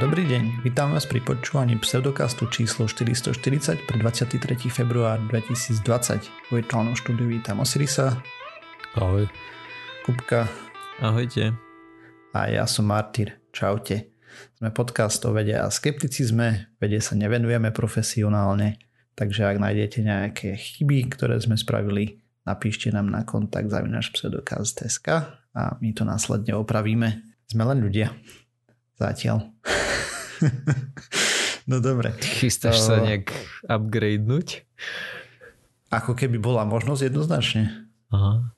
Dobrý deň, vítam vás pri počúvaní pseudokastu číslo 440 pre 23. február 2020. V virtuálnom štúdiu vítam Osirisa. Ahoj. Kupka. Ahojte. A ja som Martyr. Čaute. Sme podcast o vede a skepticizme. Vede sa nevenujeme profesionálne, takže ak nájdete nejaké chyby, ktoré sme spravili, napíšte nám na kontakt zavinaš pseudokast.sk a my to následne opravíme. Sme len ľudia. Zatiaľ. no dobre. Chystáš sa nejak upgradenúť? Ako keby bola možnosť jednoznačne. Aha.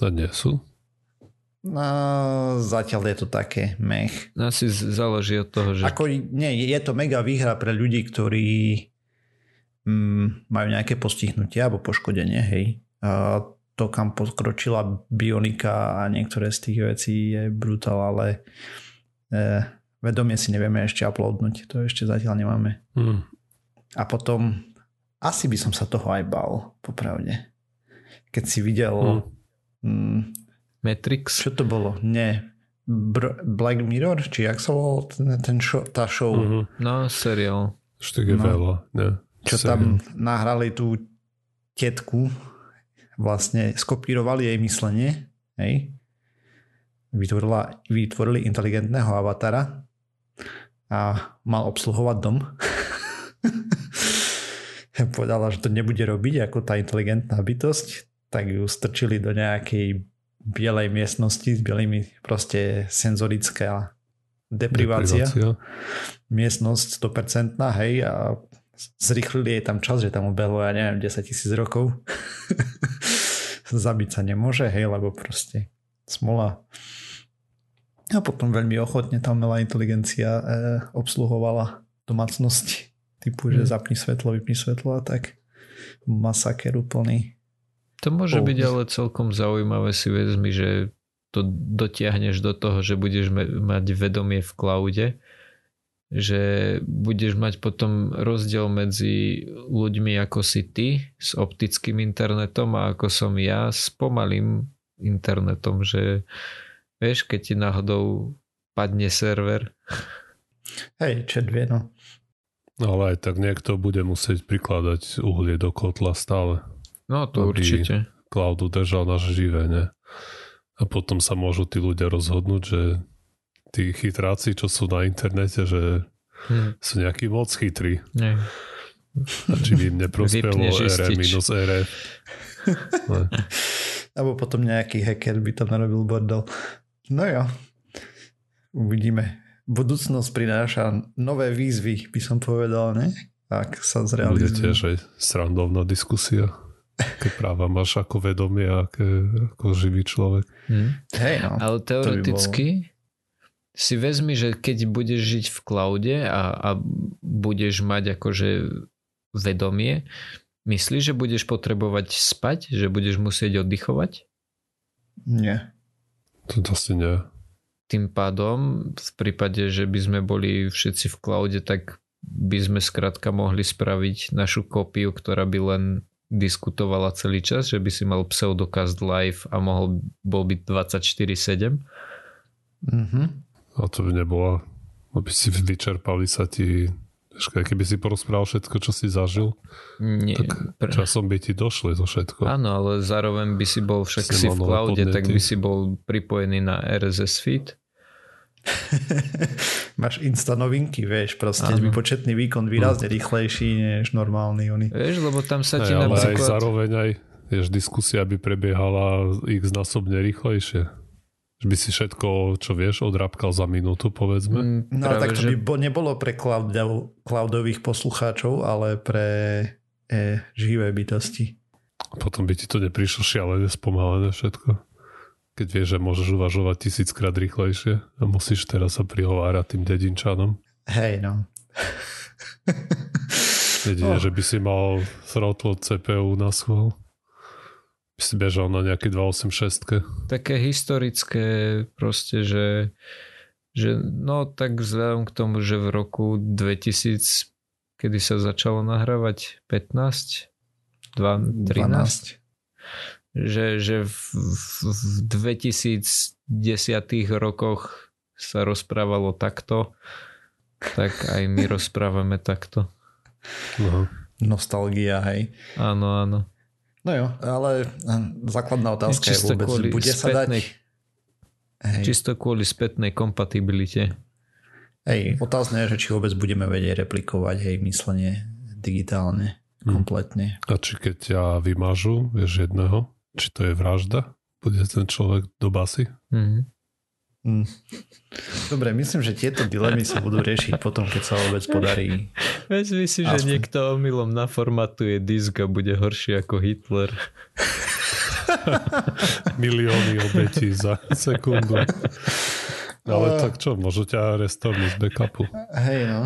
To nie sú. No, zatiaľ je to také mech. No, asi záleží od toho, že... Ako, nie, je to mega výhra pre ľudí, ktorí mm, majú nejaké postihnutia alebo poškodenie, hej. A to, kam pokročila bionika a niektoré z tých vecí je brutál, ale e, vedomie si nevieme ešte uploadnúť. To ešte zatiaľ nemáme. Hmm. A potom asi by som sa toho aj bal, popravde. Keď si videl Hmm. mm, Matrix? čo to bolo? Nie. Br- Black Mirror? Či jak sa volal ten, ten show, tá show? Mhm. No, seriál. Ešte je No. veľa. Ne? Čo tam nahrali tú tetku, vlastne skopírovali jej myslenie, hej? Vytvorila, vytvorili inteligentného avatara a mal obsluhovať dom. Povedala, že to nebude robiť ako tá inteligentná bytosť, tak ju strčili do nejakej bielej miestnosti s bielými proste senzorická deprivácia. Deprivácia. Miestnosť 100% hej a zrýchlili jej tam čas, že tam ubehlo, ja neviem, 10 tisíc rokov. Zabiť sa nemôže, hej, lebo proste smola. A potom veľmi ochotne tam umelá inteligencia e, obsluhovala domácnosti. Typu, že Hmm. zapni svetlo, vypni svetlo a tak. Masaker úplný. To môže Oh. byť ale celkom zaujímavé si vezmi, že to dotiahneš do toho, že budeš mať vedomie v cloude, že budeš mať potom rozdiel medzi ľuďmi ako si ty s optickým internetom a ako som ja s pomalým internetom, že vieš, keď ti náhodou padne server, Hej, čet vie, no. No ale aj tak niekto bude musieť prikladať uhlie do kotla stále. no to Aby- určite. Cloud udržal nás živé, ne? A potom sa môžu tí ľudia rozhodnúť, že tí chytráci, čo sú na internete, že Hm, sú nejakí moc chytrí. nie. A či by im neprospelo RF istič. minus RF. Alebo potom nejaký hacker by tam narobil bordel. No jo. Uvidíme. Budúcnosť prináša nové výzvy, by som povedal, ne? Ak sa Bude zrealizujú. tiež aj srandovná diskusia. Aké práva máš ako vedomie a aké, ako živý človek. Hm. Hej, no. Ale teoreticky si vezmi, že keď budeš žiť v cloude a, a budeš mať akože vedomie, myslíš, že budeš potrebovať spať? Že budeš musieť oddychovať? Nie. To asi nie. Tým pádom v prípade, že by sme boli všetci v cloude, tak by sme skrátka mohli spraviť našu kópiu, ktorá by len diskutovala celý čas, že by si mal pseudocast live a mohol bol byť 24-7. Mhm. A to by nebolo, aby si vyčerpali sa ti, vieš, keby si porozprával všetko, čo si zažil, Nie, tak pre- časom by ti došli to všetko. Áno, ale zároveň by si bol však Si v cloude, tak by si bol pripojený na RSS feed. Máš insta novinky, vieš, proste Áno. vypočetný výkon výrazne rýchlejší než normálny oný. Vieš, lebo tam sa ti ale aj napríklad... zároveň aj vieš, diskusia by prebiehala x násobne rýchlejšie. Že by si všetko, čo vieš, odrábkal za minútu, povedzme. Mm, No ale práve, tak to že... by bo, nebolo pre cloudov, cloudových poslucháčov, ale pre e, živé bytosti. Potom by ti to neprišlo šialené, spomalené všetko. Keď vieš, že môžeš uvažovať tisíckrát rýchlejšie a musíš teraz sa prihovárať tým dedinčanom. Hej, no. Jedine, Oh. že by si mal throttle CPU na schvál. By si bežal na nejaké 286. Také historické proste, že, že no tak vzhľadom k tomu, že v roku 2000 kedy sa začalo nahrávať 15 2, 13 že, že v, v, v 2010 rokoch sa rozprávalo takto tak aj my rozprávame takto. No. Nostalgia, hej. Áno, áno. No jo, ale základná otázka je Čisto vôbec, bude sa dať... spätnej- Hej, Čisto kvôli spätnej kompatibilite. hej, otázne je, že či vôbec budeme vedieť replikovať hej, myslenie digitálne, Hm. kompletne. A či keď ťa vymažu, vieš jedného, či to je vražda? Bude ten človek do basy? Mhm. Hm. Dobre, myslím, že tieto dilemy sa budú riešiť potom, keď sa vôbec podarí. Vezmi si, že niekto omylom naformatuje disk a bude horší ako Hitler. Milióny obetí za sekundu. Ale A- tak čo, môžu ťa arestovať z backupu. Hej, no.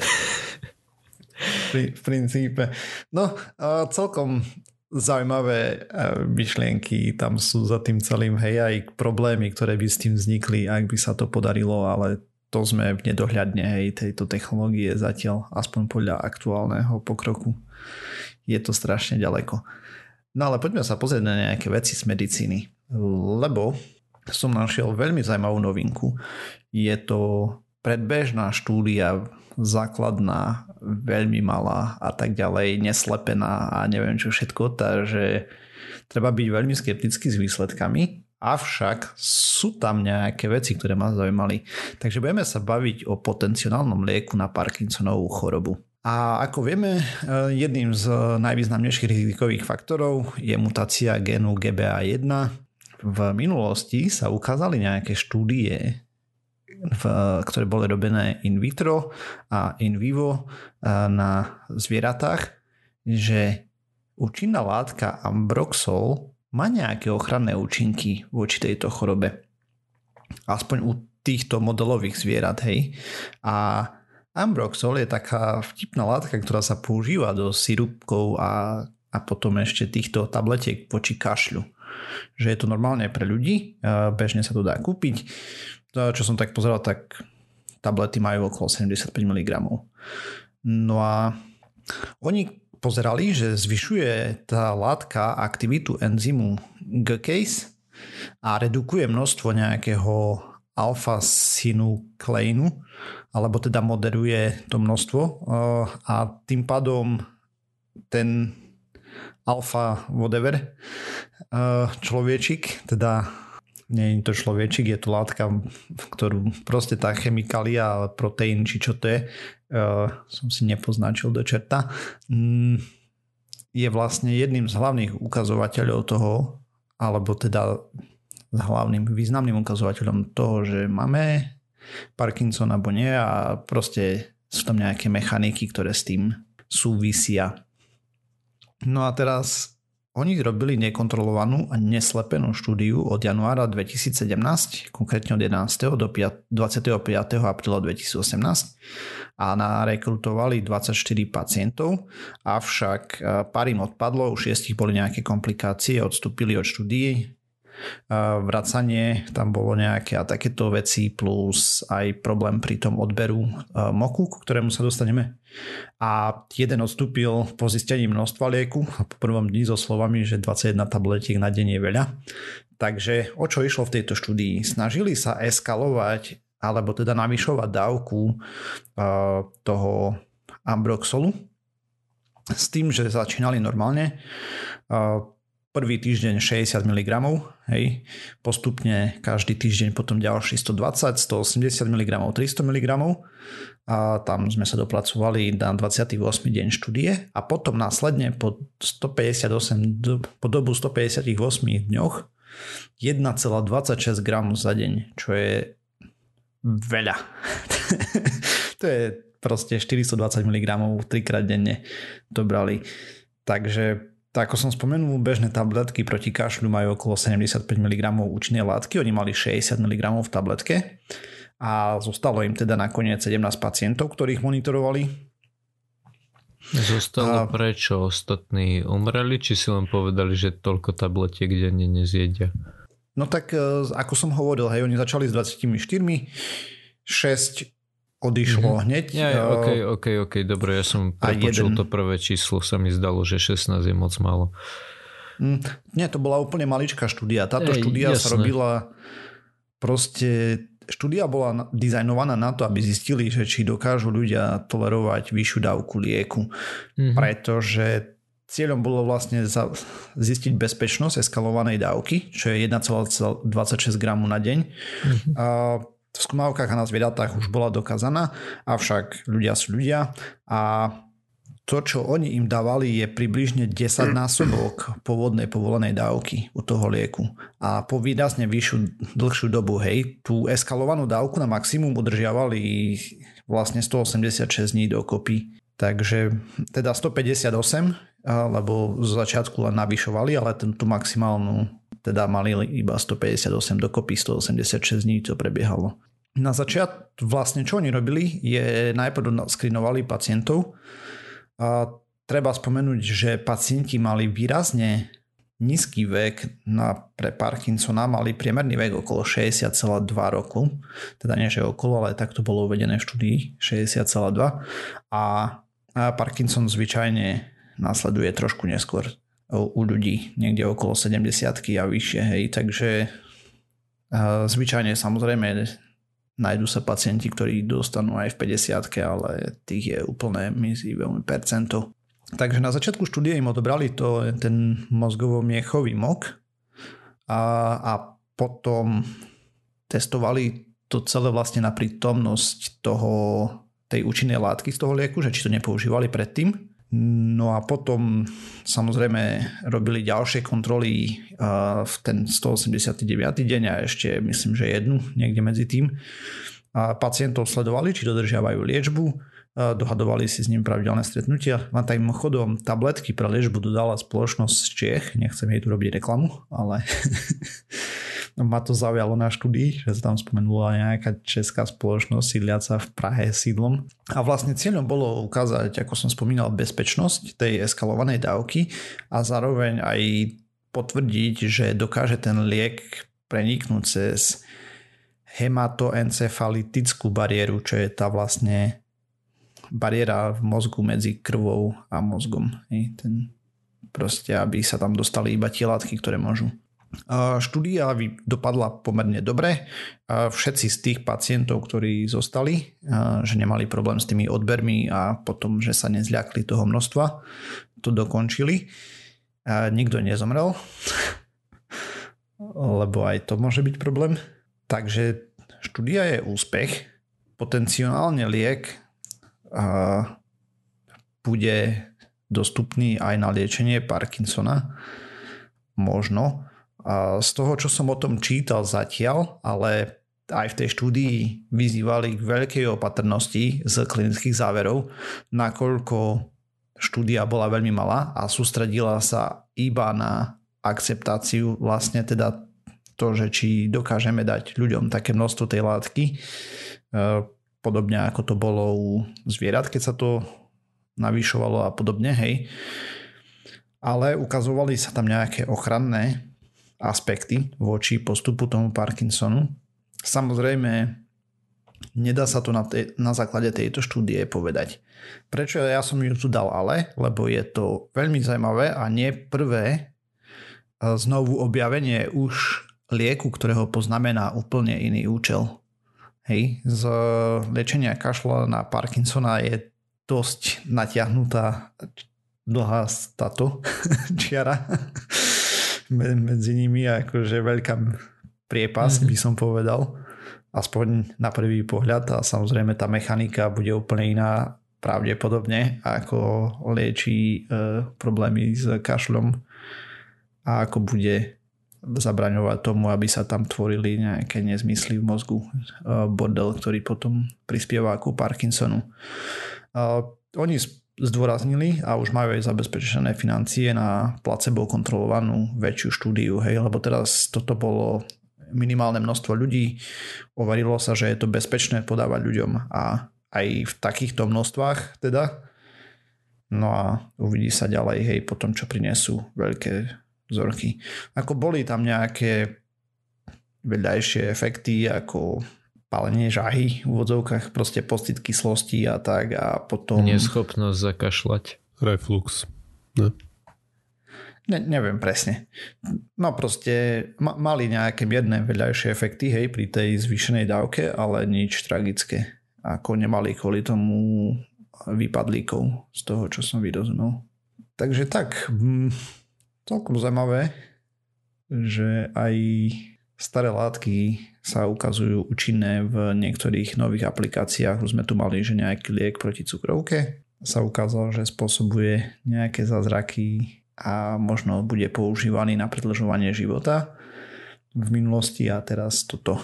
Pri, v princípe. No, a celkom zaujímavé e, myšlienky tam sú za tým celým, hej, aj problémy, ktoré by s tým vznikli, ak by sa to podarilo, ale to sme v nedohľadne, hej, tejto technológie zatiaľ, aspoň podľa aktuálneho pokroku. Je to strašne ďaleko. No ale poďme sa pozrieť na nejaké veci z medicíny, lebo som našiel veľmi zaujímavú novinku. Je to predbežná štúdia, základná, veľmi malá a tak ďalej, neslepená a neviem čo všetko, takže treba byť veľmi skeptický s výsledkami, avšak sú tam nejaké veci, ktoré ma zaujímali. Takže budeme sa baviť o potenciálnom lieku na Parkinsonovú chorobu. A ako vieme, eh, jedným z najvýznamnejších rizikových faktorov je mutácia génu GBA1. V minulosti sa ukázali nejaké štúdie, v, ktoré boli robené in vitro a in vivo eh, na zvieratách, že účinná látka Ambroxol má nejaké ochranné účinky voči tejto chorobe. Aspoň u týchto modelových zvierat, hej. A Ambroxol je taká vtipná látka, ktorá sa používa do sirupkov a, a potom ešte týchto tabletiek voči kašľu. Že je to normálne pre ľudí, eh, bežne sa to dá kúpiť. Čo som tak pozeral, tak tablety majú okolo 75 mg. No a oni pozerali, že zvyšuje tá látka aktivitu enzymu GCase a redukuje množstvo nejakého alfa-synukleinu, alebo teda moderuje to množstvo eh, a tým pádom ten alfa whatever eh, človečik, teda nie je to človečik, je to látka, ktorú proste tá chemikália, proteín, či čo to je, uh, som si nepoznačil do čerta, mm, je vlastne jedným z hlavných ukazovateľov toho, alebo teda hlavným významným ukazovateľom toho, že máme Parkinson alebo nie a proste sú tam nejaké mechaniky, ktoré s tým súvisia. No a teraz oni robili nekontrolovanú a neslepenú štúdiu od januára 2017, konkrétne od 11. do 5, 25. apríla 2018 a narekrutovali 24 pacientov, avšak eh, pár im odpadlo, u šiestich boli nejaké komplikácie, odstúpili od štúdií, vracanie, tam bolo nejaké a takéto veci, plus aj problém pri tom odberu moku, ku ktorému sa dostaneme. A jeden odstúpil po zistení množstva lieku a po prvom dni so slovami, že 21 tabletiek na deň je veľa. Takže o čo išlo v tejto štúdii? Snažili sa eskalovať alebo teda navyšovať dávku toho ambroxolu s tým, že začínali normálne prvý týždeň 60 mg, hej, postupne každý týždeň potom ďalší 120, 180 mg, 300 mg a tam sme sa dopracovali na 28. deň štúdie a potom následne po 158, po dobu 158 dňoch 1,26 g za deň, čo je veľa. to je proste 420 mg trikrát denne to brali. Takže tak ako som spomenul, bežné tabletky proti kašľu majú okolo 75 mg účinnej látky, oni mali 60 mg v tabletke a zostalo im teda nakoniec 17 pacientov, ktorých monitorovali. Zostalo a... prečo? Ostatní umreli, či si len povedali, že toľko tabletiek denne nezjedia? No tak ako som hovoril, hej, oni začali s 24, 6 odišlo mm-hmm. hneď. Ja, ok, ok, ok, dobre, ja som prepočul to prvé číslo, sa mi zdalo, že 16 je moc málo. Mm, nie, to bola úplne maličká štúdia. Táto Ej, štúdia jasné. sa robila proste štúdia bola dizajnovaná na to, aby zistili, že či dokážu ľudia tolerovať vyššiu dávku lieku. Mm-hmm. Pretože cieľom bolo vlastne zistiť bezpečnosť eskalovanej dávky, čo je 1,26 gramu na deň. Mm-hmm. A v skúmavkách a na zvieratách už bola dokázaná, avšak ľudia sú ľudia a to, čo oni im dávali, je približne 10 násobok pôvodnej povolenej dávky u toho lieku. A po výrazne vyššiu dlhšiu dobu, hej, tú eskalovanú dávku na maximum udržiavali vlastne 186 dní dokopy. Takže teda 158, lebo z začiatku len navyšovali, ale tú maximálnu teda mali iba 158 dokopy, 186 dní to prebiehalo. Na začiat vlastne čo oni robili, je najprv skrinovali pacientov, a treba spomenúť, že pacienti mali výrazne nízky vek na, pre Parkinsona, mali priemerný vek okolo 60,2 roku, teda nie že okolo, ale tak to bolo uvedené v štúdii 60,2 a, a Parkinson zvyčajne následuje trošku neskôr u ľudí, niekde okolo 70 a vyššie, hej, takže zvyčajne samozrejme Nájdú sa pacienti, ktorí dostanú aj v 50 ale tých je úplne mizí veľmi percento. Takže na začiatku štúdie im odobrali to, ten mozgovo-miechový mok a, a potom testovali to celé vlastne na prítomnosť toho, tej účinnej látky z toho lieku, že či to nepoužívali predtým No a potom samozrejme robili ďalšie kontroly v ten 189. deň a ešte myslím, že jednu niekde medzi tým. A pacientov sledovali, či dodržiavajú liečbu, dohadovali si s ním pravidelné stretnutia. Len tak chodom tabletky pre liečbu dodala spoločnosť z Čiech, nechcem jej tu robiť reklamu, ale ma to zaujalo na štúdii, že sa tam spomenula nejaká česká spoločnosť sídliaca v Prahe sídlom. A vlastne cieľom bolo ukázať, ako som spomínal, bezpečnosť tej eskalovanej dávky a zároveň aj potvrdiť, že dokáže ten liek preniknúť cez hematoencefalitickú bariéru, čo je tá vlastne bariéra v mozgu medzi krvou a mozgom. Ten proste, aby sa tam dostali iba tie látky, ktoré môžu Štúdia dopadla pomerne dobre. Všetci z tých pacientov, ktorí zostali, že nemali problém s tými odbermi a potom, že sa nezľakli toho množstva, to dokončili. Nikto nezomrel, lebo aj to môže byť problém. Takže štúdia je úspech. Potenciálne liek bude dostupný aj na liečenie Parkinsona. Možno z toho, čo som o tom čítal zatiaľ, ale aj v tej štúdii vyzývali k veľkej opatrnosti z klinických záverov, nakoľko štúdia bola veľmi malá a sústredila sa iba na akceptáciu vlastne teda to, že či dokážeme dať ľuďom také množstvo tej látky, e, podobne ako to bolo u zvierat, keď sa to navýšovalo a podobne, hej. Ale ukazovali sa tam nejaké ochranné aspekty voči postupu tomu Parkinsonu. Samozrejme, nedá sa to na, te, na základe tejto štúdie povedať. Prečo ja som ju tu dal ale? Lebo je to veľmi zaujímavé a nie prvé e, znovu objavenie už lieku, ktorého poznamená úplne iný účel. Hej, z liečenia kašla na Parkinsona je dosť natiahnutá dlhá stato čiara medzi nimi akože veľká priepas, mm-hmm. by som povedal. Aspoň na prvý pohľad a samozrejme tá mechanika bude úplne iná pravdepodobne, ako liečí e, problémy s kašľom a ako bude zabraňovať tomu, aby sa tam tvorili nejaké nezmysly v mozgu. E, bordel, ktorý potom prispieva ku Parkinsonu. E, oni zdôraznili a už majú aj zabezpečené financie na placebo kontrolovanú väčšiu štúdiu, hej, lebo teraz toto bolo minimálne množstvo ľudí, overilo sa, že je to bezpečné podávať ľuďom a aj v takýchto množstvách teda. No a uvidí sa ďalej, hej, potom čo prinesú veľké vzorky. Ako boli tam nejaké vedľajšie efekty, ako pálenie žahy v úvodzovkách, proste pocit kyslosti a tak a potom... Neschopnosť zakašľať. Reflux. Ne? Ne, neviem presne. No proste ma, mali nejaké mierne vedľajšie efekty, hej, pri tej zvýšenej dávke, ale nič tragické. Ako nemali kvôli tomu výpadlíkov z toho, čo som vyrozumel. Takže tak, hm, celkom zaujímavé, že aj staré látky sa ukazujú účinné v niektorých nových aplikáciách. Už sme tu mali, že nejaký liek proti cukrovke sa ukázal, že spôsobuje nejaké zázraky a možno bude používaný na predlžovanie života v minulosti a teraz toto.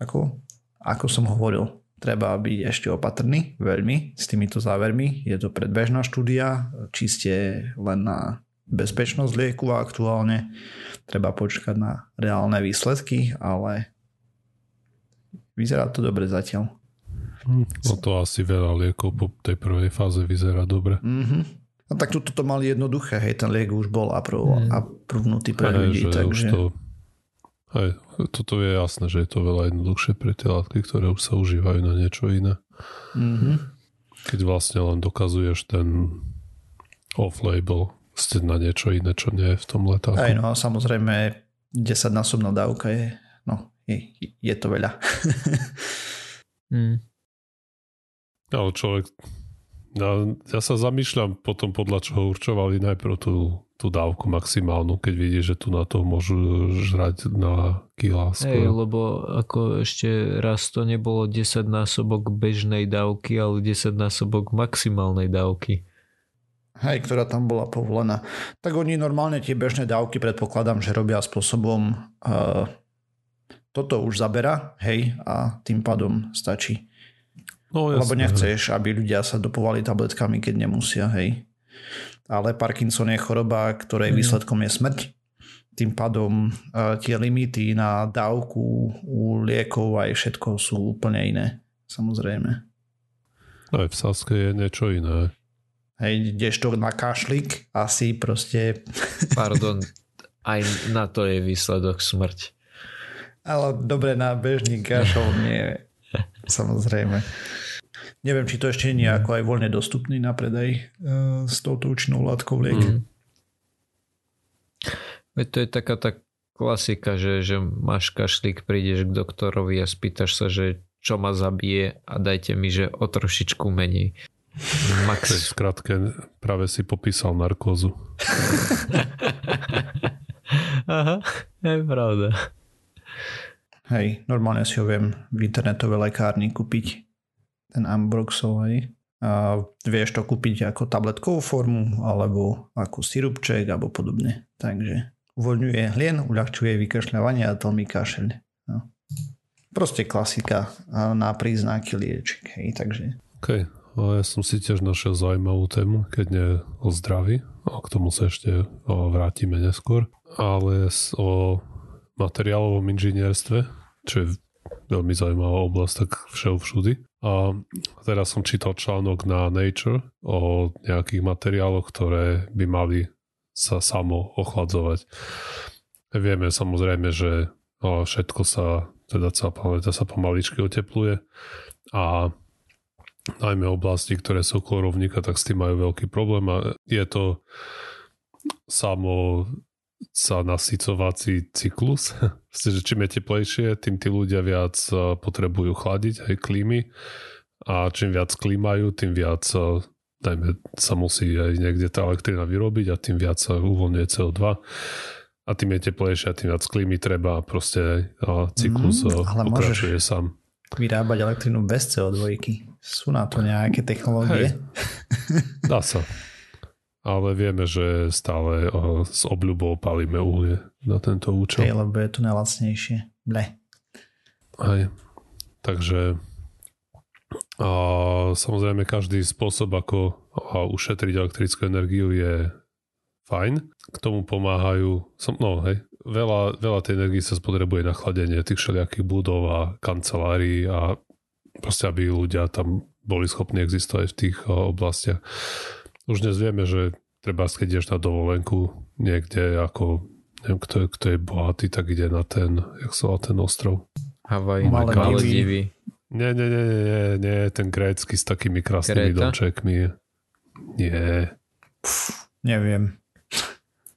Ako, ako som hovoril, treba byť ešte opatrný veľmi s týmito závermi. Je to predbežná štúdia, čiste len na bezpečnosť lieku a aktuálne treba počkať na reálne výsledky, ale vyzerá to dobre zatiaľ. Hm, no to asi veľa liekov po tej prvej fáze vyzerá dobre. Mm-hmm. No tak tu to mali jednoduché, hej, ten liek už bol aprov, mm. aprobnutý pre hej, ľudí, takže... To, hej, toto je jasné, že je to veľa jednoduchšie pre tie látky, ktoré už sa užívajú na niečo iné. Mm-hmm. Keď vlastne len dokazuješ ten off-label ste na niečo iné, čo nie je v tom letáku. Aj no, samozrejme 10 násobná dávka je, no, je, je to veľa. mm. Ale človek, ja, ja sa zamýšľam potom podľa čoho určovali najprv tú, tú dávku maximálnu, keď vidí, že tu na to môžu žrať na kila. Hej, lebo ako ešte raz to nebolo 10 násobok bežnej dávky, ale 10 násobok maximálnej dávky hej, ktorá tam bola povolená. Tak oni normálne tie bežné dávky predpokladám, že robia spôsobom uh, toto už zabera, hej, a tým pádom stačí. No, jasne, Lebo nechceš, aby ľudia sa dopovali tabletkami, keď nemusia, hej. Ale Parkinson je choroba, ktorej mm. výsledkom je smrť. Tým pádom uh, tie limity na dávku u liekov aj všetko sú úplne iné, samozrejme. Aj v Saske je niečo iné. Hej, ideš to na kašlik, asi proste... Pardon, aj na to je výsledok smrť. Ale dobre, na bežný kašel nie. Samozrejme. Neviem, či to ešte nie je ako aj voľne dostupný na predaj uh, s touto účinnou látkou liek. Mm. Veď to je taká tá klasika, že, že máš kašlík, prídeš k doktorovi a spýtaš sa, že čo ma zabije a dajte mi, že o trošičku menej. Max. V skratke, práve si popísal narkózu. Aha, je pravda. Hej, normálne si ho viem v internetovej lekárni kúpiť. Ten Ambroxol, hej. A vieš to kúpiť ako tabletkovú formu, alebo ako sirupček, alebo podobne. Takže uvoľňuje hlien, uľahčuje vykašľavanie a tlmi kašeľ. No. Proste klasika na príznaky liečik, hej, takže... Okay. Ja som si tiež našiel zaujímavú tému, keď nie o zdraví, a k tomu sa ešte vrátime neskôr, ale o materiálovom inžinierstve, čo je veľmi zaujímavá oblasť, tak všel všudy. A teraz som čítal článok na Nature o nejakých materiáloch, ktoré by mali sa samo ochladzovať. Vieme samozrejme, že všetko sa, teda celá planeta sa pomaličky otepluje a najmä oblasti, ktoré sú okolo rovníka, tak s tým majú veľký problém a je to samo sa nasycovací cyklus. že čím je teplejšie, tým tí ľudia viac potrebujú chladiť aj klímy a čím viac klímajú, tým viac dajme, sa musí aj niekde tá elektrina vyrobiť a tým viac sa uvoľňuje CO2 a tým je teplejšie a tým viac klímy treba a proste cyklus mm, ale pokračuje môžeš, sám vyrábať elektrinu bez CO2. Sú na to nejaké technológie? Hej. Dá sa. Ale vieme, že stále s obľubou palíme uhlie na tento účel. Hej, lebo je to najlacnejšie. Ble. Hej. Takže a samozrejme každý spôsob, ako ušetriť elektrickú energiu je fajn. K tomu pomáhajú, no hej, veľa, veľa tej energie sa spotrebuje na chladenie tých všelijakých budov a kancelárií a proste aby ľudia tam boli schopní existovať v tých oblastiach. Už dnes vieme, že treba, keď ideš na dovolenku niekde ako neviem, kto, je, kto je bohatý, tak ide na ten, jak sa ten ostrov. Havaj, Maledivy. Nie, nie, nie, nie, nie, ten grécky s takými krásnymi Greta? domčekmi. Nie. Pff, neviem.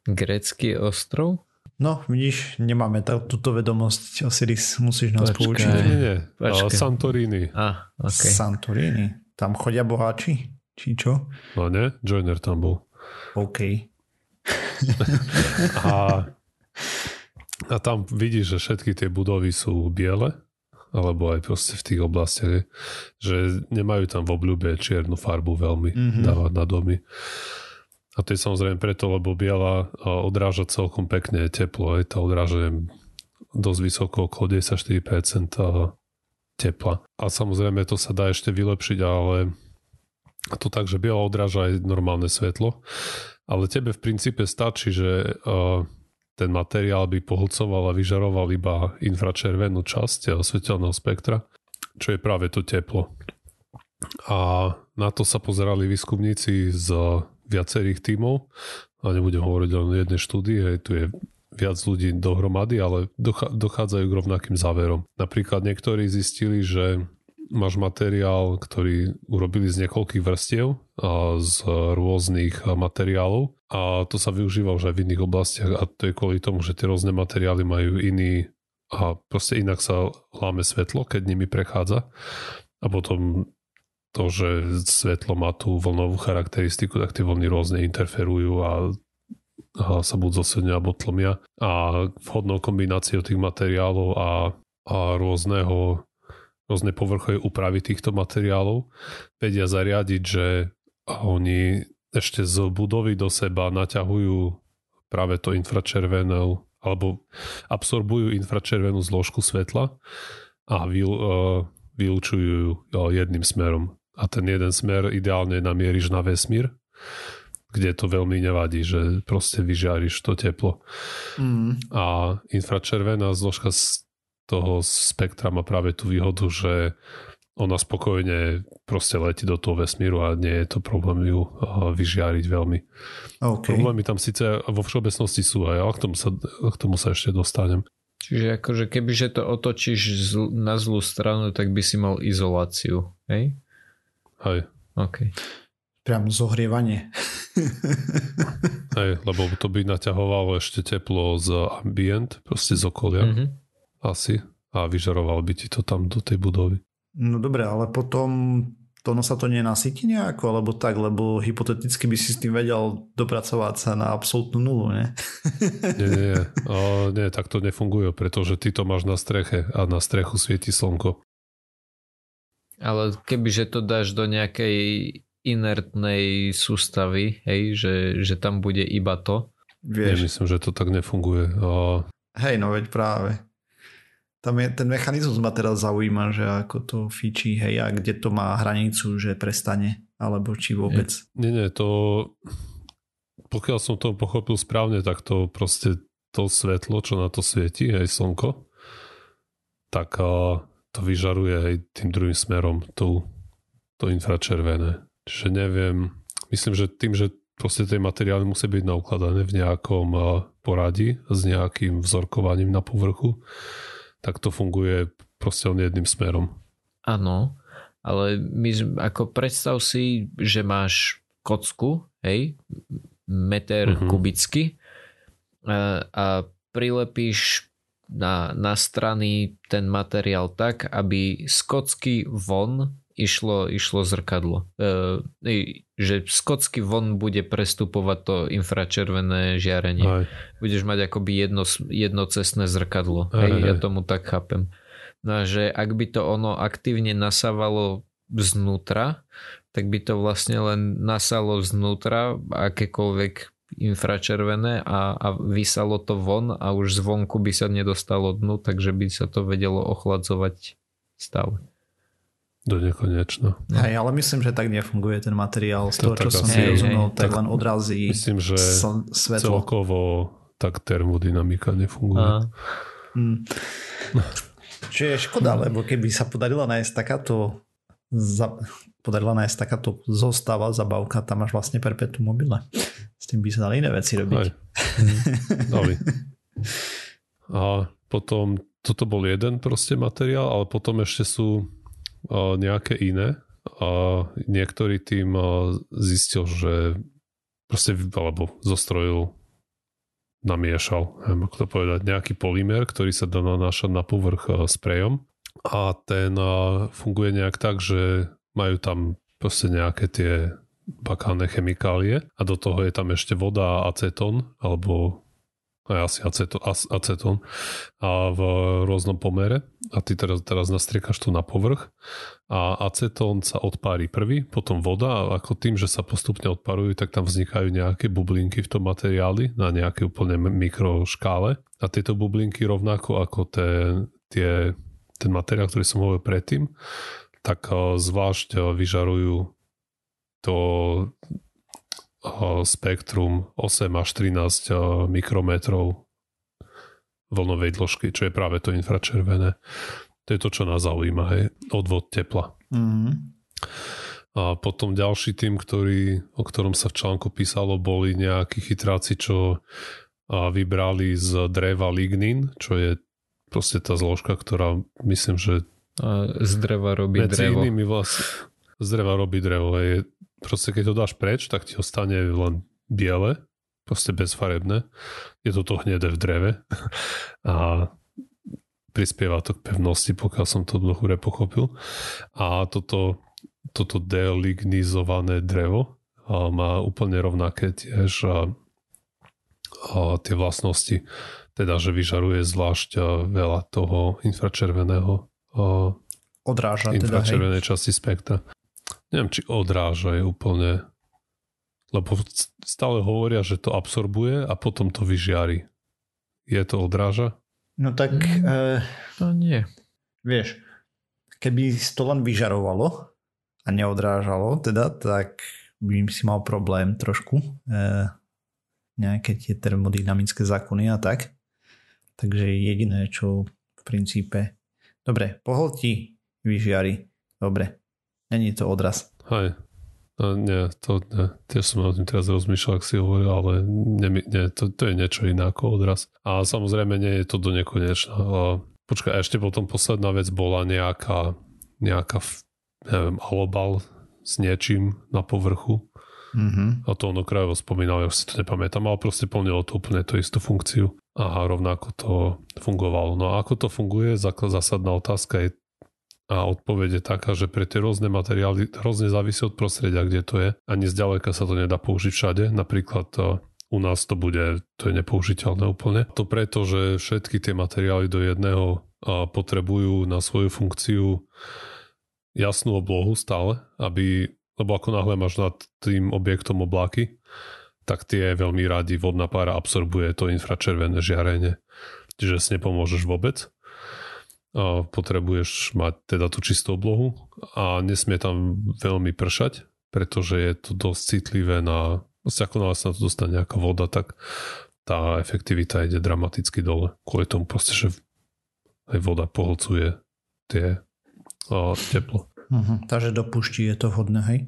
Grecký ostrov? No, vidíš, nemáme tá, túto vedomosť. Osiris, musíš nás Počkaj. poučiť. Nie, nie. A Santorini. A, ok. Santorini. Tam chodia boháči? Či čo? No nie? Joiner tam bol. OK. A, a tam vidíš, že všetky tie budovy sú biele, alebo aj proste v tých oblastiach, že nemajú tam v obľúbe čiernu farbu veľmi Mhm. dávať na domy. A to je samozrejme preto, lebo biela odráža celkom pekne teplo. Je to odráža dosť vysoko, okolo 94% a, tepla. A samozrejme to sa dá ešte vylepšiť, ale to tak, že biela odráža aj normálne svetlo. Ale tebe v princípe stačí, že ten materiál by pohlcoval a vyžaroval iba infračervenú časť svetelného spektra, čo je práve to teplo. A na to sa pozerali výskumníci z viacerých tímov. A nebudem hovoriť len o jednej štúdii, hej, tu je viac ľudí dohromady, ale dochádzajú k rovnakým záverom. Napríklad niektorí zistili, že máš materiál, ktorý urobili z niekoľkých vrstiev a z rôznych materiálov. A to sa využíva už aj v iných oblastiach a to je kvôli tomu, že tie rôzne materiály majú iný a proste inak sa láme svetlo, keď nimi prechádza. A potom to, že svetlo má tú vlnovú charakteristiku, tak tie vlny rôzne interferujú a, a sa buď zosvednia alebo tlmia a vhodnou kombináciou tých materiálov a, a rôzneho rôzne povrchové úpravy týchto materiálov vedia zariadiť, že oni ešte z budovy do seba naťahujú práve to infračervenú alebo absorbujú infračervenú zložku svetla a vy, uh, vylúčujú uh, jedným smerom. A ten jeden smer ideálne namieríš na vesmír, kde to veľmi nevadí, že proste vyžiariš to teplo. Mm. A infračervená zložka z toho spektra má práve tú výhodu, že ona spokojne proste letí do toho vesmíru a nie je to problém ju uh, vyžiariť veľmi. OK. Problémy tam síce vo všeobecnosti sú aj, ale k tomu sa, k tomu sa ešte dostanem. Čiže akože kebyže to otočíš na zlú stranu, tak by si mal izoláciu, hej? Hej, OK. Priam zohrievanie. hej, lebo to by naťahovalo ešte teplo z ambient, proste z okolia Mhm. asi a vyžaroval by ti to tam do tej budovy. No dobre, ale potom to ono sa to nenasytí nejako, alebo tak, lebo hypoteticky by si s tým vedel dopracovať sa na absolútnu nulu, ne? Nie, nie, nie. O, nie, tak to nefunguje, pretože ty to máš na streche a na strechu svieti slnko. Ale kebyže to dáš do nejakej inertnej sústavy, hej, že, že tam bude iba to, Vieš, myslím, že to tak nefunguje. O, hej, no veď práve. Tam je, ten mechanizmus ma teraz zaujíma, že ako to fičí, hej, a kde to má hranicu, že prestane, alebo či vôbec. nie, nie, to pokiaľ som to pochopil správne, tak to proste to svetlo, čo na to svieti, aj slnko, tak a, to vyžaruje aj tým druhým smerom tú, to infračervené. Čiže neviem, myslím, že tým, že proste tie materiály musí byť naukladané v nejakom poradí s nejakým vzorkovaním na povrchu, tak to funguje proste len jedným smerom. áno, ale my, ako predstav si, že máš kocku, hej, meter Mhm. kubický a, a prilepíš na, na strany ten materiál tak, aby z kocky von išlo, išlo zrkadlo. E, že z kocky von bude prestupovať to infračervené žiarenie. Aj, budeš mať akoby jedno, jednocestné zrkadlo. Hej, Hej, ja tomu tak chápem. No a že ak by to ono aktívne nasávalo znútra, tak by to vlastne len nasalo znútra akékoľvek infračervené a, a vysalo to von a už zvonku by sa nedostalo dnu, takže by sa to vedelo ochladzovať stále. do nekonečna. No. Hej, ale myslím, že tak nefunguje ten materiál. Z To toho, čo som asi si je. rozumel, Hej, tak tak len odrazí Myslím, že sl- svetlo. celkovo tak termodynamika nefunguje. Mm. Čo je škoda, lebo keby sa podarila nájsť takáto za, podarila nájsť takáto zostava, zabavka, tam máš vlastne perpetuum mobile. S tým by sa dali iné veci robiť. Aj. Dali. A potom, toto bol jeden proste materiál, ale potom ešte sú nejaké iné. A niektorý tým zistil, že proste, alebo zostrojil namiešal, neviem ako to povedať, nejaký polymer, ktorý sa dá nanášať na povrch sprejom a ten funguje nejak tak, že majú tam proste nejaké tie bakálne chemikálie a do toho je tam ešte voda a acetón alebo aj asi acetón, a v rôznom pomere. A ty teraz, teraz nastriekaš to na povrch a acetón sa odpári prvý, potom voda a ako tým, že sa postupne odparujú, tak tam vznikajú nejaké bublinky v tom materiáli na nejaké úplne mikroškále. A tieto bublinky rovnako ako tie, tie, ten materiál, ktorý som hovoril predtým, tak eh, zvlášť eh, vyžarujú to spektrum 8 až 13 mikrometrov vlnovej dĺžky, čo je práve to infračervené. To je to, čo nás zaujíma, hej, odvod tepla. Mm-hmm. A potom ďalší tým, ktorý, o ktorom sa v článku písalo, boli nejakí chytráci, čo vybrali z dreva lignin, čo je proste tá zložka, ktorá myslím, že a z dreva robí drevo. Inými vlastne, z dreva robí drevo. Je, proste keď to dáš preč, tak ti ostane len biele, proste bezfarebné. Je to to hnedé v dreve a prispieva to k pevnosti, pokiaľ som to hore pochopil. A toto, toto delignizované drevo má úplne rovnaké tiež a, a tie vlastnosti, teda že vyžaruje zvlášť veľa toho infračerveného odráža infračervenej teda, časti spektra. Neviem, či odráža je úplne lebo stále hovoria, že to absorbuje a potom to vyžiari. Je to odráža? No tak... Mm, e, to nie. Vieš, keby to len vyžarovalo a neodrážalo, teda, tak by si mal problém trošku. E, nejaké tie termodynamické zákony a tak. Takže jediné, čo v princípe... Dobre, pohltí, vyžiari. Dobre, není to odraz. Hej, No, nie, to nie. Tiež som o tým teraz rozmýšľal, ak si hovoril, ale nie, nie, to, to je niečo iné ako odraz. A samozrejme nie je to do nekonečna. Počkaj, ešte potom posledná vec bola nejaká, nejaká neviem, halobal s niečím na povrchu. Mm-hmm. A to ono krajovo spomínal, ja si to nepamätám, ale proste plnilo to úplne tú istú funkciu a rovnako to fungovalo. No a ako to funguje, zásadná otázka je a odpoveď je taká, že pre tie rôzne materiály hrozne závisí od prostredia, kde to je. Ani zďaleka sa to nedá použiť všade. Napríklad to, u nás to bude, to je nepoužiteľné úplne. To preto, že všetky tie materiály do jedného potrebujú na svoju funkciu jasnú oblohu stále, aby, lebo ako náhle máš nad tým objektom oblaky, tak tie veľmi radi vodná pára absorbuje to infračervené žiarenie. Čiže si nepomôžeš vôbec a potrebuješ mať teda tú čistú oblohu a nesmie tam veľmi pršať, pretože je to dosť citlivé na, ako náhle sa na to dostane nejaká voda, tak tá efektivita ide dramaticky dole. Kvôli tomu proste, že aj voda pohlcuje tie a, teplo. Uh-huh. Takže do pušti je to vhodné, hej?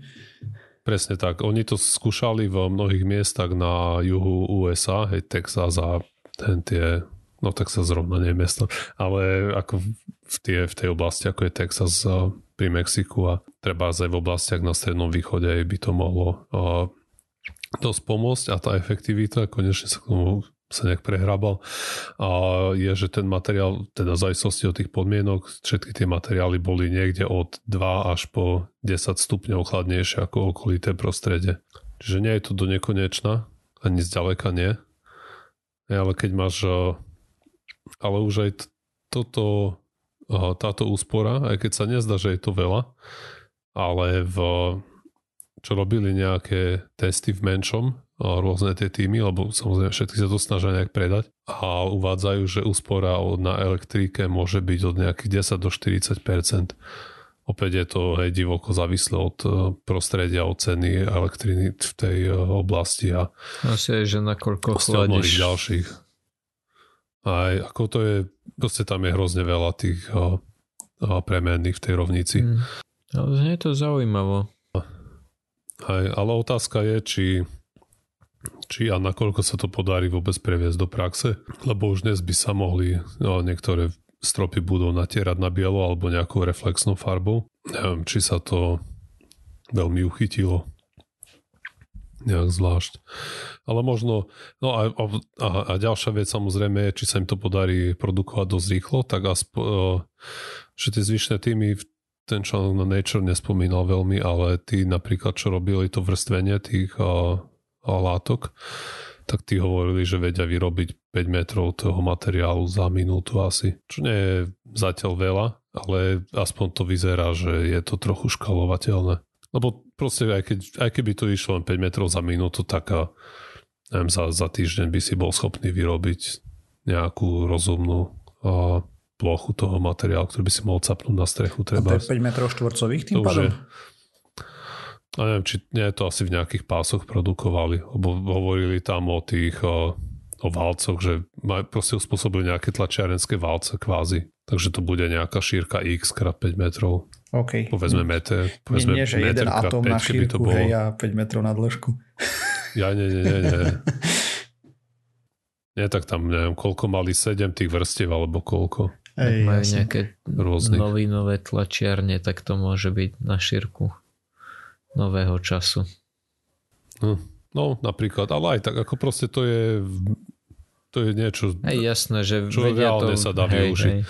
Presne tak. Oni to skúšali v mnohých miestach na juhu USA, hej, Texas a ten tie No tak sa zrovna nie mesto. Ale ako v, tie, v tej oblasti, ako je Texas pri Mexiku a treba aj v oblastiach na Strednom východe by to mohlo uh, dosť pomôcť a tá efektivita, konečne sa k tomu sa nejak prehrabal, a je, že ten materiál, teda v závislosti od tých podmienok, všetky tie materiály boli niekde od 2 až po 10 stupňov chladnejšie ako okolité prostredie. Čiže nie je to do nekonečna, ani zďaleka nie. Ale keď máš ale už aj toto, táto úspora, aj keď sa nezdá, že je to veľa, ale v, čo robili nejaké testy v menšom, rôzne tie týmy, lebo samozrejme všetky sa to snažia nejak predať a uvádzajú, že úspora na elektrike môže byť od nejakých 10 do 40% Opäť je to hej, divoko závislé od e, prostredia, od ceny elektriny v tej e, oblasti a asi aj, že nakoľko chladíš ďalších. Aj ako to je, proste tam je hrozne veľa tých a, a premenných v tej rovnici. Mm. Ale znie to zaujímavo. Aj, ale otázka je, či, či a nakoľko sa to podarí vôbec previesť do praxe, lebo už dnes by sa mohli no, niektoré stropy budú natierať na bielo alebo nejakou reflexnou farbou. Neviem, či sa to veľmi uchytilo. nejak zvlášť. Ale možno, no a, a, a ďalšia vec samozrejme je, či sa im to podarí produkovať dosť rýchlo, tak aspo, e, že tie zvyšné týmy ten článok na Nature nespomínal veľmi, ale tí napríklad, čo robili to vrstvenie tých a látok, tak tí hovorili, že vedia vyrobiť 5 metrov toho materiálu za minútu asi. Čo nie je zatiaľ veľa, ale aspoň to vyzerá, že je to trochu škalovateľné. Lebo proste aj, keď, aj keby to išlo len 5 metrov za minútu, tak a, neviem, za, za týždeň by si bol schopný vyrobiť nejakú rozumnú a, plochu toho materiálu, ktorý by si mohol capnúť na strechu. Treba. A to je 5 metrov štvorcových tým pádom? A neviem, či nie to asi v nejakých pásoch produkovali, lebo hovorili tam o tých o, o válcoch, že maj, proste uspôsobili nejaké tlačiarenské válce kvázi. Takže to bude nejaká šírka x krát 5 metrov. OK. Povedzme meter. Povedzme nie, nie, že jeden atóm na šírku, hej, a 5 metrov na dĺžku. Ja, nie, nie, nie, nie. Nie, tak tam neviem, koľko mali 7 tých vrstiev, alebo koľko. Ej, majú jasne. nejaké Rôznych. novinové tlačiarne, tak to môže byť na šírku nového času. No, no napríklad, ale aj tak ako proste to je to je niečo, aj jasné, že čo reálne to, sa dá hej, využiť. Hej.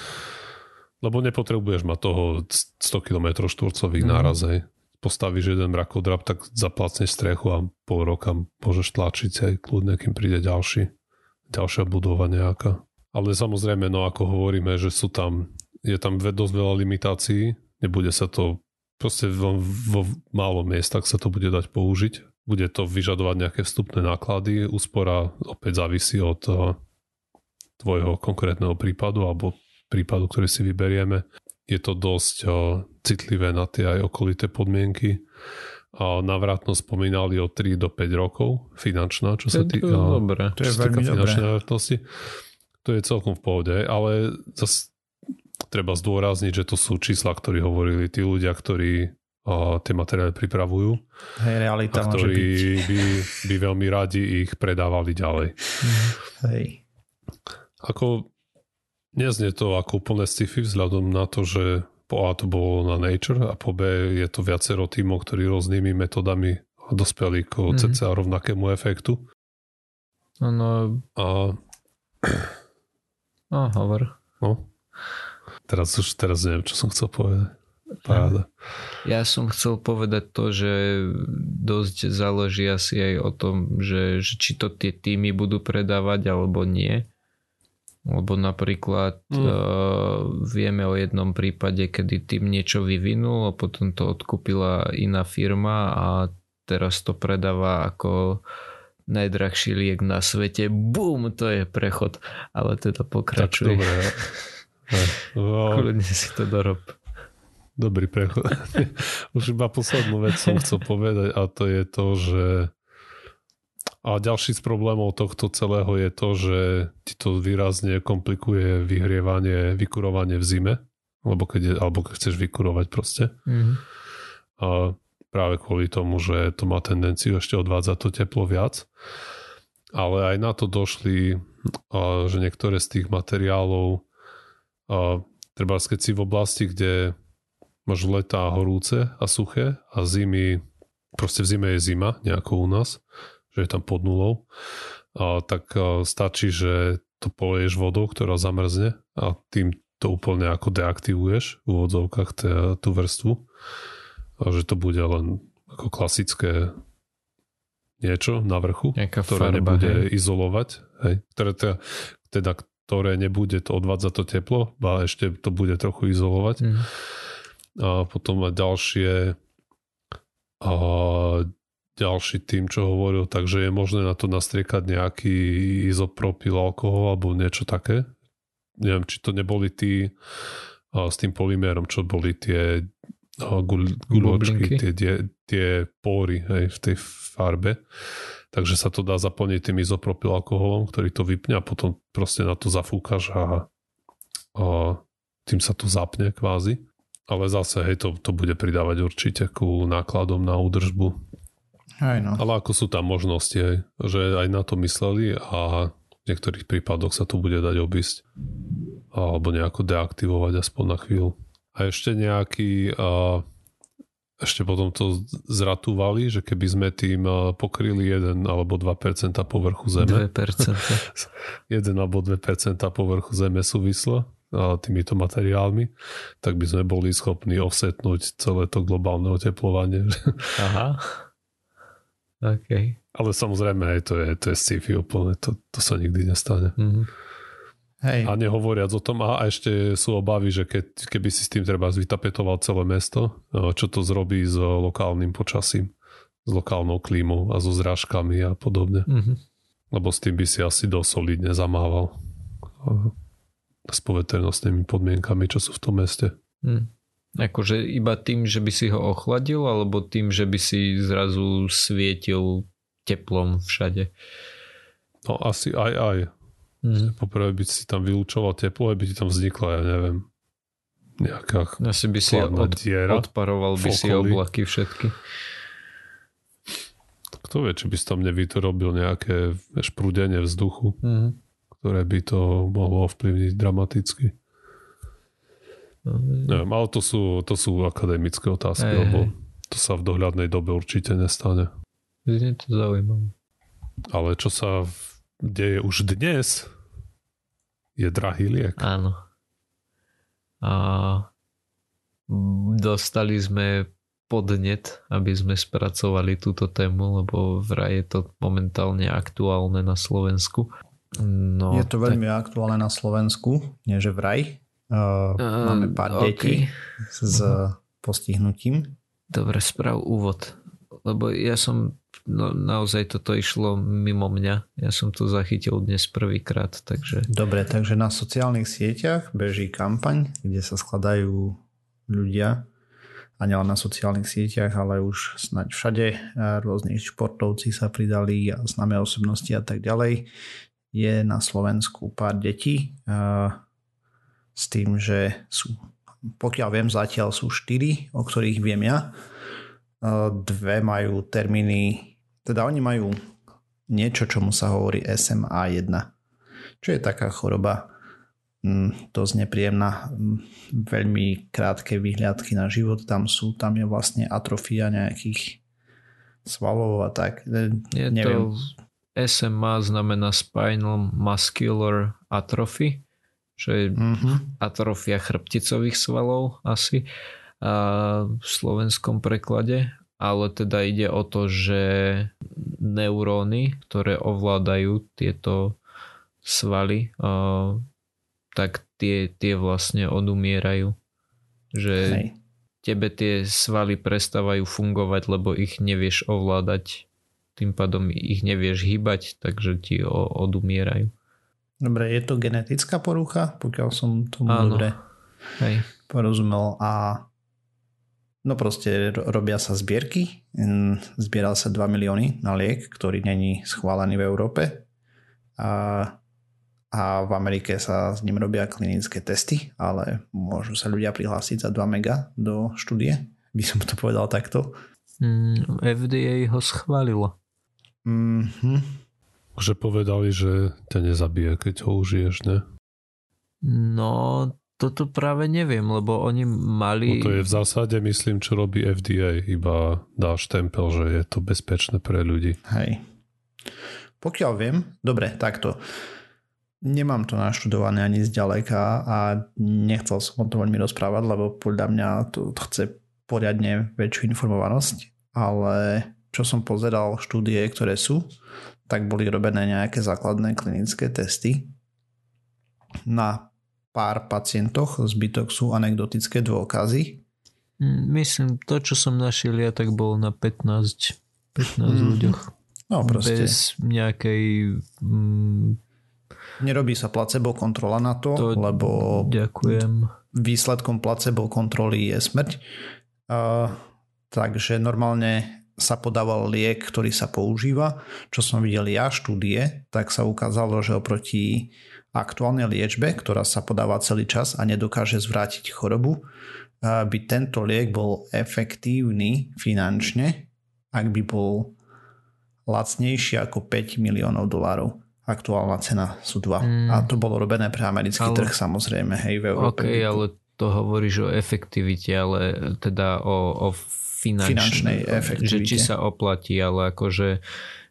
Lebo nepotrebuješ mať toho 100 km štvorcových mm. náraz, hej. Postavíš jeden mrakodrap, tak zaplacneš strechu a pol roka môžeš tlačiť aj kľudne, kým príde ďalší, ďalšia budova nejaká. Ale samozrejme, no ako hovoríme, že sú tam, je tam dosť veľa limitácií, nebude sa to, proste vo, vo málo miestach sa to bude dať použiť. Bude to vyžadovať nejaké vstupné náklady, úspora opäť závisí od uh, tvojho konkrétneho prípadu alebo prípadu, ktorý si vyberieme. Je to dosť uh, citlivé na tie aj okolité podmienky. A navratnosť spomínali od 3 do 5 rokov finančná, čo sa týka, to je veľmi finančnej navratnosti to je celkom v pohode, ale zase treba zdôrazniť, že to sú čísla, ktorí hovorili tí ľudia, ktorí a, tie materiály pripravujú. Hej, realita a ktorí by, by veľmi radi ich predávali ďalej. Hej. Ako neznie to ako úplne sci-fi vzhľadom na to, že po A to bolo na Nature a po B je to viacero tímov, ktorí rôznymi metodami dospeli k mm-hmm. cca rovnakému efektu. No, a No, hovor. No. Teraz už teraz neviem, čo som chcel povedať. Páda. Ja som chcel povedať to, že dosť záleží asi aj o tom, že, že či to tie týmy budú predávať alebo nie. Lebo napríklad mm. uh, vieme o jednom prípade, kedy tým niečo vyvinul a potom to odkúpila iná firma a teraz to predáva ako najdrahší liek na svete. Bum, to je prechod. Ale teda pokračuje. Tak dobre. No. Kľudne si to dorob. Dobrý prechod. Už iba poslednú vec som chcel povedať a to je to, že a ďalší z problémov tohto celého je to, že ti to výrazne komplikuje vyhrievanie, vykurovanie v zime, alebo keď, je, alebo keď chceš vykurovať proste. Mm-hmm. A práve kvôli tomu, že to má tendenciu ešte odvádzať to teplo viac. Ale aj na to došli, že niektoré z tých materiálov, treba keď si v oblasti, kde máš letá horúce a suché a zimy, proste v zime je zima, nejako u nás, že je tam pod nulou, tak stačí, že to poleješ vodou, ktorá zamrzne a tým to úplne ako deaktivuješ v úvodzovkách tú vrstvu a že to bude len ako klasické niečo na vrchu, Nejaká ktoré farba, nebude hej. izolovať, hej, ktoré teda, teda ktoré nebude to odvádzať to teplo, a ešte to bude trochu izolovať. Mm. A potom aj ďalšie a ďalší tým, čo hovoril, takže je možné na to nastriekať nejaký izopropyl alkohol alebo niečo také. Neviem, či to neboli tí a s tým polymérom, čo boli tie guľočky, tie, tie, tie pory hej, v tej farbe. Takže sa to dá zaplniť tým izopropyl alkoholom, ktorý to vypne a potom proste na to zafúkaš a, a tým sa to zapne kvázi. Ale zase, hej, to, to bude pridávať určite ku nákladom na údržbu. Aj no. Ale ako sú tam možnosti, hej, že aj na to mysleli a v niektorých prípadoch sa to bude dať obísť alebo nejako deaktivovať aspoň na chvíľu. A ešte nejaký uh, ešte potom to zratúvali, že keby sme tým eh, pokryli 1 alebo 2% povrchu Zeme. 2%. 1 alebo 2% povrchu Zeme súvislo a týmito materiálmi, tak by sme boli schopní offsetnúť celé to globálne oteplovanie. Aha. OK. Ale samozrejme aj to je, to je sci-fi úplne, to, to sa nikdy nestane. Mhm. Hej, A nehovoriac o tom, a ešte sú obavy, že keď, keby si s tým treba vytapetoval celé mesto, eh, čo to zrobí s lokálnym počasím, s lokálnou klímou a so zrážkami a podobne. Mhm. Lebo s tým by si asi dosť solidne zamával eh, s poveternostnými podmienkami, čo sú v tom meste. Hm. Akože iba tým, že by si ho ochladil, alebo tým, že by si zrazu svietil teplom všade. No asi aj aj. Hm. Poprvé by si tam vylúčoval teplo, aj by ti tam vznikla, ja neviem, nejaká Asi by si od, diera. odparoval by si oblaky všetky. Kto vie, či by si tam nevyrobil nejaké vieš, prúdenie vzduchu, Mhm. ktoré by to mohlo ovplyvniť dramaticky. Neviem, ale to sú, to sú akademické otázky, Hej, lebo to sa v dohľadnej dobe určite nestane. Znie to zaujímavé. Ale čo sa deje už dnes, je drahý liek. Áno. A dostali sme podnet, aby sme spracovali túto tému, lebo vraj je to momentálne aktuálne na Slovensku. No, je to veľmi aktuálne na Slovensku, nie že vraj. Uh, Eh, máme pár OK. detí s postihnutím. Dobre, sprav úvod. Lebo ja som, no, naozaj toto išlo mimo mňa. Ja som to zachytil dnes prvýkrát, takže Dobre, takže na sociálnych sieťach beží kampaň, kde sa skladajú ľudia a nielen na sociálnych sieťach, ale už snáď všade rôzni športovci sa pridali a známe osobnosti a tak ďalej. Je na Slovensku pár detí s tým, že sú, pokiaľ viem, zatiaľ sú štyri, o ktorých viem ja. Dve majú termíny, teda oni majú niečo, čomu sa hovorí SMA1 čo je taká choroba mm, dosť nepríjemná, mm, veľmi krátke výhľadky na život tam sú, tam je vlastne atrofia nejakých svalov a tak. E, je Neviem. to SMA znamená Spinal Muscular Atrophy, čo je Mhm. atrofia chrbticových svalov asi a v slovenskom preklade, ale teda ide o to, že neuróny, ktoré ovládajú tieto svaly, tak tie, tie vlastne odumierajú. Že Hej. tebe tie svaly prestávajú fungovať, lebo ich nevieš ovládať, tým pádom ich nevieš hýbať, takže ti odumierajú. Dobre, je to genetická porucha, pokiaľ som tomu Áno. dobre Hej. porozumel a no proste ro- robia sa zbierky, zbieral sa 2 milióny na liek, ktorý není schválený v Európe a, a v Amerike sa s ním robia klinické testy, ale môžu sa ľudia prihlásiť za 2 mega do štúdie, by som to povedal takto. Mm, FDA ho schválilo. Mhm. Že povedali, že ťa nezabije, keď ho užiješ, ne? No, toto práve neviem, lebo oni mali... No to je v zásade, myslím, čo robí FDA, iba dá štempel, že je to bezpečné pre ľudí. Hej. Pokiaľ viem, dobre, takto. Nemám to naštudované ani zďaleka a nechcel som o tom veľmi rozprávať, lebo podľa mňa to, to chce poriadne väčšiu informovanosť, ale čo som pozeral štúdie, ktoré sú, tak boli robené nejaké základné klinické testy na pár pacientoch, zbytok sú anekdotické dôkazy. Mm, Myslím, to, čo som našiel ja, tak bolo na 15, 15 Mhm. ľuďoch. No proste, Bez nejakej... Mm, nerobí sa placebo kontrola na to, To- lebo ďakujem. výsledkom placebo kontroly je smrť. Uh, takže normálne sa podával liek, ktorý sa používa. Čo som videl ja štúdie, tak sa ukázalo, že oproti aktuálnej liečbe, ktorá sa podáva celý čas a nedokáže zvrátiť chorobu, uh, by tento liek bol efektívny finančne, ak by bol lacnejší ako 5 miliónov dolárov. Aktuálna cena sú 2. Mm. A to bolo robené pre americký Ale- trh samozrejme, hej, v Európe. OK, ale to hovoríš o efektivite, ale teda o, o finančnej, finančnej efektivite. že či sa oplatí, ale akože mm,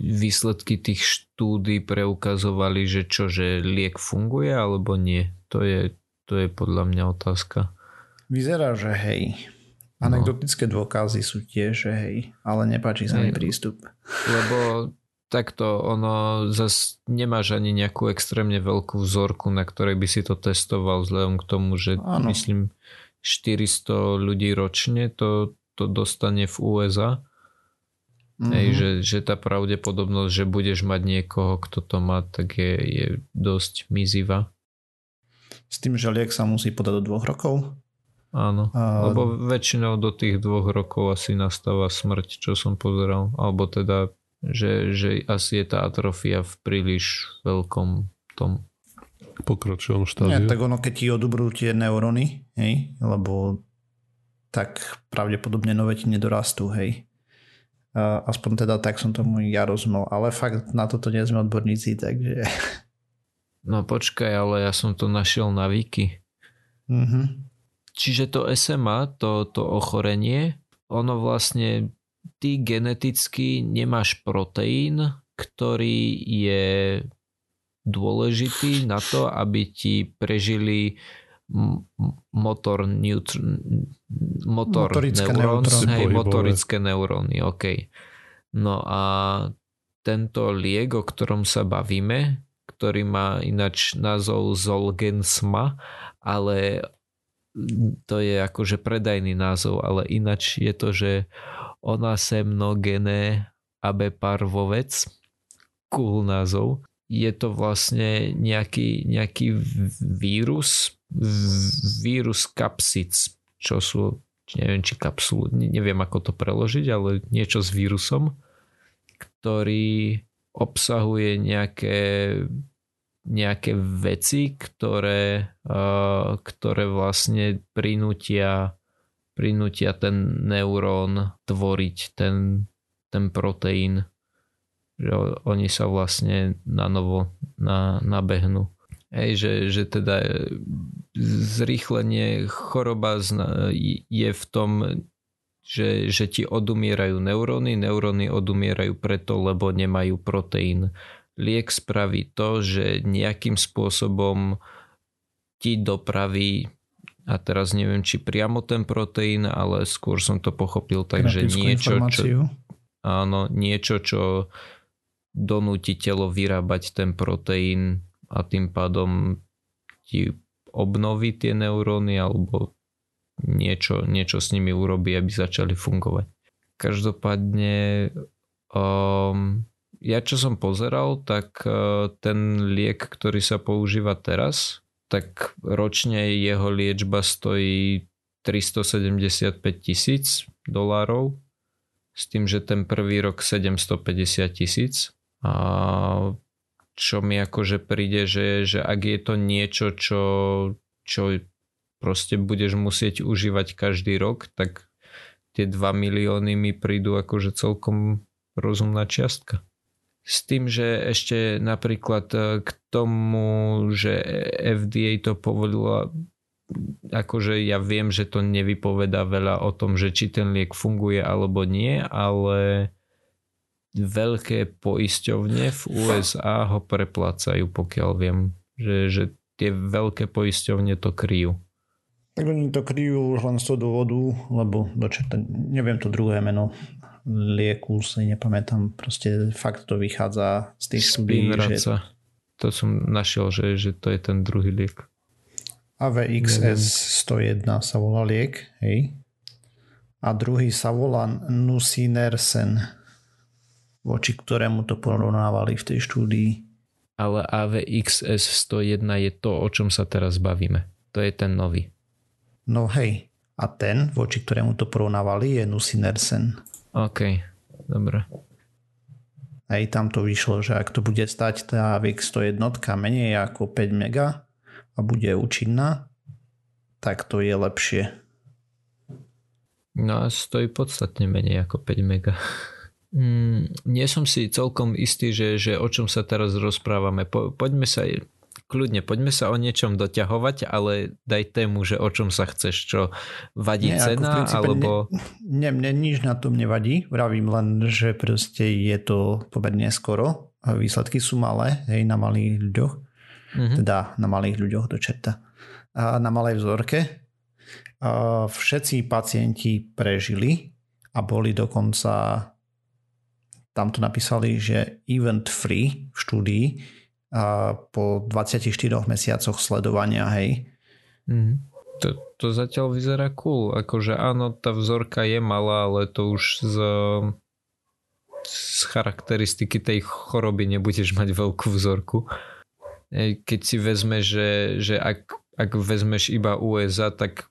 výsledky tých štúdí preukazovali, že čo, že liek funguje alebo nie. To je, to je podľa mňa otázka. Vyzerá, že hej. Anekdotické dôkazy sú tiež, že hej, ale nepáči sa mi Hej. prístup. Lebo takto ono zas nemáš ani nejakú extrémne veľkú vzorku, na ktorej by si to testoval vzhľadom k tomu, že Áno. myslím 400 ľudí ročne to, to dostane v USA. Mhm. Hej, že, že tá pravdepodobnosť, že budeš mať niekoho, kto to má, tak je, je dosť mizivá. S tým, že liek sa musí podať do dvoch rokov. Áno. A- Lebo väčšinou do tých dvoch rokov asi nastáva smrť, čo som pozeral. Alebo teda, že, že asi je tá atrofia v príliš veľkom tom. pokročilom štádiu. tak ono, keď ti odobrú tie neuróny, hej, lebo tak pravdepodobne nové ti nedorastú, hej. Aspoň teda tak som tomu ja rozumel, ale fakt na toto nie sme odborníci, takže... No počkaj, ale ja som to našiel na Wiki. Mhm. Čiže to SMA, to, to ochorenie, ono vlastne ty geneticky nemáš proteín, ktorý je dôležitý na to, aby ti prežili motor, neutr- motor Motorické neurons, neuróny. hej, Pohybové. motorické neuróny, ok. No a tento liek, o ktorom sa bavíme, ktorý má ináč názov Zolgensma, ale to je akože predajný názov, ale ináč je to, že ona semnogené abeparvovec, cool názov. Je to vlastne nejaký, nejaký vírus, vírus kapsic, čo sú, neviem či kapsulu, ne- neviem ako to preložiť, ale niečo s vírusom, ktorý obsahuje nejaké nejaké veci, ktoré, ktoré vlastne prinútia, prinútia ten neurón tvoriť ten, ten proteín. Že oni sa vlastne na novo na, nabehnú. Hej, že, že teda zrýchlenie choroba je v tom, že, že ti odumierajú neuróny, neuróny odumierajú preto, lebo nemajú proteín. Liek spraví to, že nejakým spôsobom ti dopraví a teraz neviem, či priamo ten proteín, ale skôr som to pochopil tak, že Genetickú niečo, čo, áno, niečo, čo donúti telo vyrábať ten proteín a tým pádom ti obnoví tie neuróny alebo niečo, niečo s nimi urobí, aby začali fungovať. Každopádne um, ja čo som pozeral, tak uh, ten liek, ktorý sa používa teraz, tak ročne jeho liečba stojí 375 tisíc dolárov s tým, že ten prvý rok 750 tisíc. A čo mi akože príde, že, že ak je to niečo, čo, čo proste budeš musieť užívať každý rok, tak tie 2 milióny mi prídu akože celkom rozumná čiastka. S tým, že ešte napríklad k tomu, že FDA to povolila, akože ja viem, že to nevypoveda veľa o tom, že či ten liek funguje alebo nie, ale veľké poisťovne v USA ho preplácajú, pokiaľ viem, že, že tie veľké poisťovne to kryjú. Tak oni to kryjú už len z toho dôvodu, lebo dočerta, neviem to druhé meno lieku, si nepamätám, proste fakt to vychádza z tých štúdí, že. To som našiel, že, že to je ten druhý liek. AVXS 101 sa volá liek, hej. A druhý sa volá Nusinersen, voči ktorému to porovnávali v tej štúdii. Ale AVXS 101 je to, o čom sa teraz bavíme. To je ten nový. No hej, a ten, voči ktorému to porovnávali, je Nusinersen. OK, dobre. Hej, tam to vyšlo, že ak to bude stať tá VX 101 menej ako 5 mega a bude účinná, tak to je lepšie. No a stojí podstatne menej ako 5 mega. Mm, nie som si celkom istý, že, že o čom sa teraz rozprávame. Po, poďme sa kľudne, poďme sa o niečom doťahovať, ale daj tému, že o čom sa chceš, čo vadí Nie, cena, alebo... Ne, mne nič na tom nevadí, vravím len, že proste je to pomerne skoro výsledky sú malé, hej, na malých ľuďoch, mm-hmm. teda na malých ľuďoch do čerta. A na malej vzorke a všetci pacienti prežili a boli dokonca tam to napísali, že event free v štúdii a po 24 mesiacoch sledovania, hej. Mm. To, to zatiaľ vyzerá cool. Akože áno, tá vzorka je malá, ale to už z, z charakteristiky tej choroby nebudeš mať veľkú vzorku. Keď si vezme, že, že ak, ak vezmeš iba USA, tak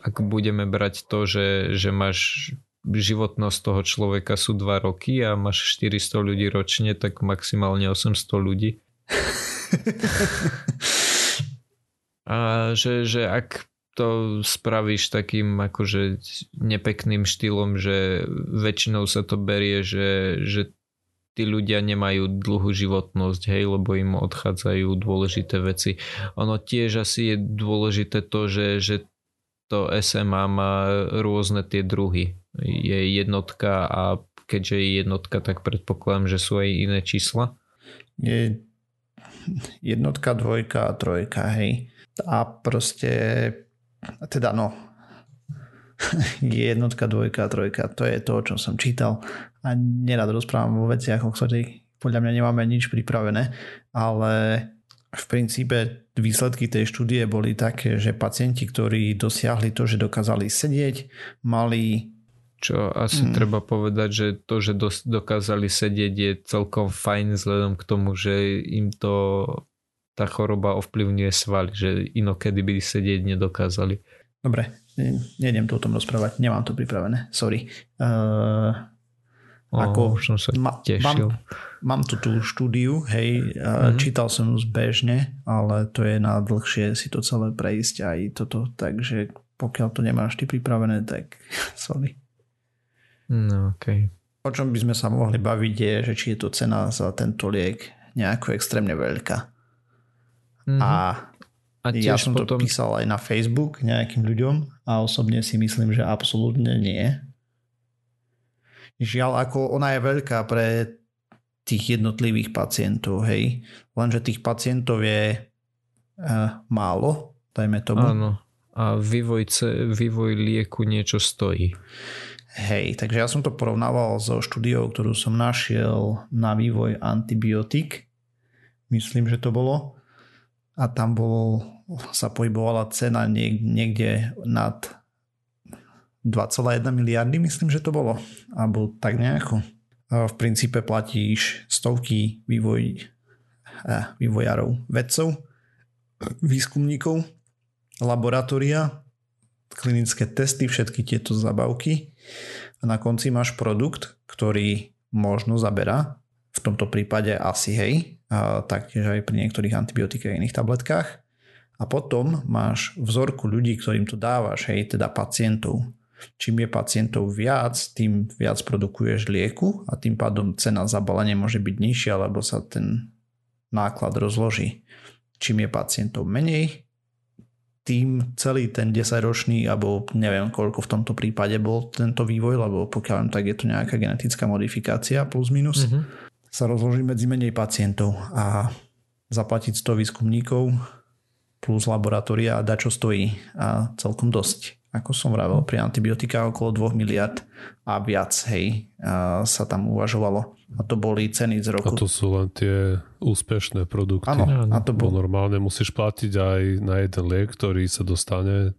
ak budeme brať to, že, že máš životnosť toho človeka sú 2 roky a máš 400 ľudí ročne, tak maximálne 800 ľudí. a že, že ak to spravíš takým akože nepekným štýlom, že väčšinou sa to berie, že, že tí ľudia nemajú dlhú životnosť, hej, lebo im odchádzajú dôležité veci. Ono tiež asi je dôležité to, že, že to SMA má rôzne tie druhy je jednotka a keďže je jednotka, tak predpokladám, že sú aj iné čísla. Je jednotka, dvojka a trojka, hej. A proste, teda no, je jednotka, dvojka a trojka. To je to, čo som čítal a nerad rozprávam o veciach, o ktorých podľa mňa nemáme nič pripravené, ale v princípe výsledky tej štúdie boli také, že pacienti, ktorí dosiahli to, že dokázali sedieť, mali čo asi mm. treba povedať, že to, že dos- dokázali sedieť je celkom fajn vzhľadom k tomu, že im to tá choroba ovplyvňuje svaly, že inokedy by sedieť nedokázali. Dobre, nejdem to o tom rozprávať, nemám to pripravené, sorry. Uh, oh, ako som sa ma, tešil. Mám, mám tu tú štúdiu, hej, mm-hmm. čítal som ju zbežne, ale to je na dlhšie si to celé prejsť aj toto, takže pokiaľ to nemáš ty pripravené, tak sorry. No, okay. O čom by sme sa mohli baviť je, že či je to cena za tento liek nejako extrémne veľká. Mm-hmm. A, a ja som potom... to písal aj na Facebook nejakým ľuďom a osobne si myslím, že absolútne nie. Žiaľ, ako ona je veľká pre tých jednotlivých pacientov, hej. Lenže tých pacientov je uh, málo, dajme tomu. Áno. A vývoj, vývoj lieku niečo stojí. Hej, takže ja som to porovnával so štúdiou, ktorú som našiel na vývoj antibiotik. Myslím, že to bolo. A tam bol, sa pohybovala cena niekde nad 2,1 miliardy, myslím, že to bolo. Alebo tak nejako. V princípe platíš stovky vývoj, vývojárov, vedcov, výskumníkov, laboratória, klinické testy, všetky tieto zabavky a na konci máš produkt, ktorý možno zaberá, v tomto prípade asi hej, taktiež aj pri niektorých antibiotikách a iných tabletkách. A potom máš vzorku ľudí, ktorým to dávaš, hej, teda pacientov. Čím je pacientov viac, tým viac produkuješ lieku a tým pádom cena za balenie môže byť nižšia, lebo sa ten náklad rozloží. Čím je pacientov menej, tým celý ten 10-ročný, alebo neviem koľko v tomto prípade bol tento vývoj, lebo pokiaľ viem, tak je to nejaká genetická modifikácia plus minus, mm-hmm. sa rozloží medzi menej pacientov a zaplatiť 100 výskumníkov plus laboratória a dať čo stojí a celkom dosť. Ako som vravel, pri antibiotikách okolo 2 miliard a viac, hej, a sa tam uvažovalo. A to boli ceny z roku. A to sú len tie úspešné produkty. Áno, a to bol... normálne musíš platiť aj na jeden liek, ktorý sa dostane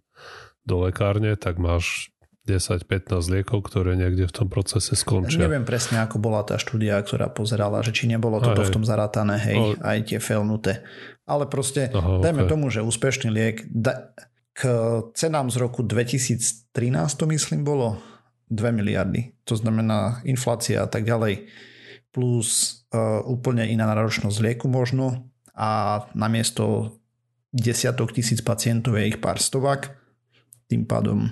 do lekárne, tak máš 10-15 liekov, ktoré niekde v tom procese skončia. Neviem presne, ako bola tá štúdia, ktorá pozerala, že či nebolo toto v tom zarátané, hej, ale... aj tie felnuté. Ale proste, Aha, dajme okay. tomu, že úspešný liek, da, k cenám z roku 2013 to myslím bolo 2 miliardy. To znamená inflácia a tak ďalej plus uh, úplne iná náročnosť lieku možno a namiesto desiatok tisíc pacientov je ich pár stovák, tým pádom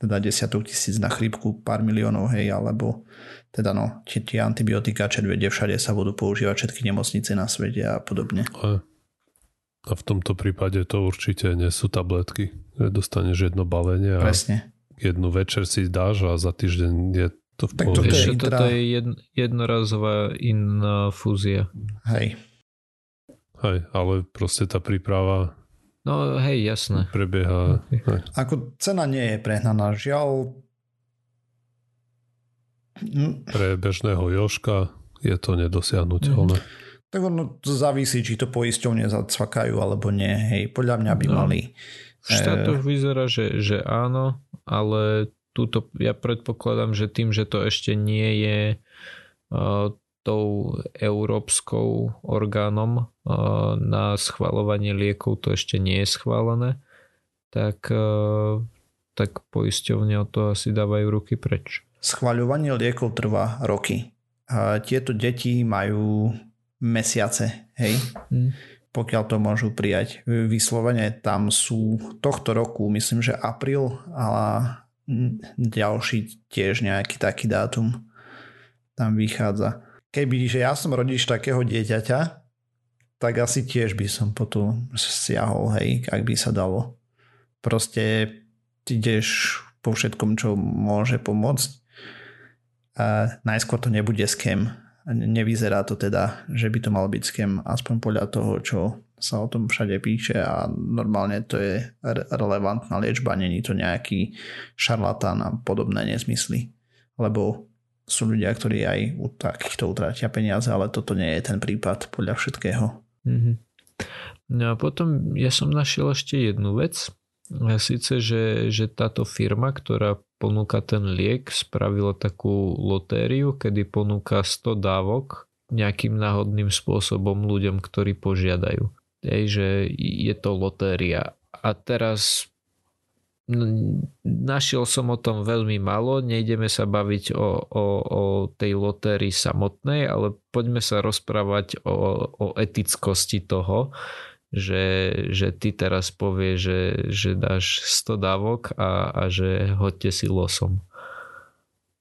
teda desiatok tisíc na chrípku, pár miliónov, hej, alebo teda no, tie, tie antibiotika, červede všade sa budú používať všetky nemocnice na svete a podobne. A v tomto prípade to určite nie sú tabletky. Dostaneš jedno balenie a Presne. jednu večer si dáš a za týždeň je to v Tak toto je intra- toto je jedn, jednorazová infúzia. Hej. Hej, ale proste tá príprava No hej, jasné. prebieha. Okay. Hej. Ako cena nie je prehnaná. Žiaľ, Mm, Pre bežného Joška je to nedosiahnuteľné. Tak ono to závisí, či to poisťovne zacvakajú alebo nie. Hej, podľa mňa by No. mali. V štátoch vyzerá, že, že áno, ale túto, ja predpokladám, že tým, že to ešte nie je uh, tou európskou orgánom uh, na schvalovanie liekov, to ešte nie je schválené, tak, uh, tak poisťovne o to asi dávajú ruky preč. Schvaľovanie liekov trvá roky. A tieto deti majú mesiace, hej? Hm. pokiaľ to môžu prijať. Vyslovene tam sú tohto roku, myslím, že apríl a ďalší tiež nejaký taký dátum tam vychádza. Keby, že ja som rodič takého dieťaťa, tak asi tiež by som po tu siahol, hej, ak by sa dalo. Proste ideš po všetkom, čo môže pomôcť. A najskôr to nebude skem. Nevyzerá to teda, že by to mal byť skem, aspoň podľa toho, čo sa o tom všade píše a normálne to je re- relevantná liečba, není to nejaký šarlatán a podobné nezmysly. Lebo sú ľudia, ktorí aj u takýchto utratia peniaze, ale toto nie je ten prípad podľa všetkého. Mhm. No a potom ja som našiel ešte jednu vec. A síce, že, že táto firma, ktorá ponúka ten liek, spravila takú lotériu, kedy ponúka 100 dávok nejakým náhodným spôsobom ľuďom, ktorí požiadajú. Hej, že je to lotéria. A teraz našiel som o tom veľmi málo, nejdeme sa baviť o, o, o tej lotérii samotnej, ale poďme sa rozprávať o, o etickosti toho, že, že ty teraz povieš, že, že dáš 100 dávok a, a že hoďte si losom.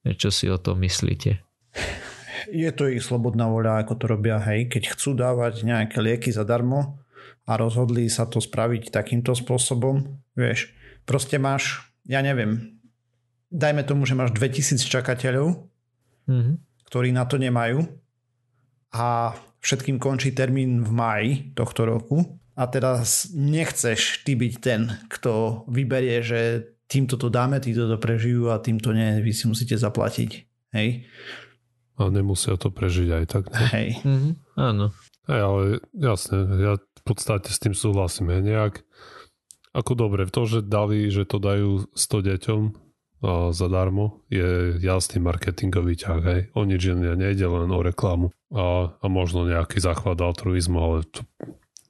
Čo si o tom myslíte? Je to ich slobodná voľa, ako to robia, hej, keď chcú dávať nejaké lieky zadarmo a rozhodli sa to spraviť takýmto spôsobom, vieš, proste máš, ja neviem, dajme tomu, že máš 2000 čakateľov, Mhm. ktorí na to nemajú a všetkým končí termín v máji tohto roku a teraz nechceš ty byť ten, kto vyberie, že týmto to dáme, títo to prežijú a týmto nie, vy si musíte zaplatiť. Hej? A nemusia to prežiť aj tak. Ne? Hej. Mhm. Áno. Hej, ale jasne, ja v podstate s tým súhlasím. Je nejak, ako dobre, to, že dali, že to dajú 100 deťom a zadarmo, je jasný marketingový ťah. Hej. O nič iné nejde len o reklamu a, a možno nejaký záchvat altruizmu, ale to,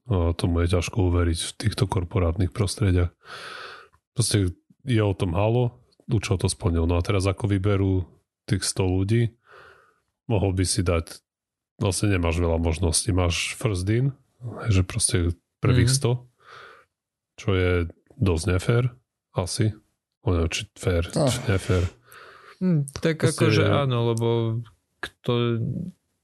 a tomu je ťažko uveriť v týchto korporátnych prostrediach. Proste je o tom halo, účel to splnil. No a teraz ako vyberú tých 100 ľudí, mohol by si dať vlastne nemáš veľa možností. Máš first in, že proste prvých Mhm. 100, čo je dosť nefér, asi. O neviem, či fér, No. či nefér. Hm, tak Proste- akože áno, lebo kto,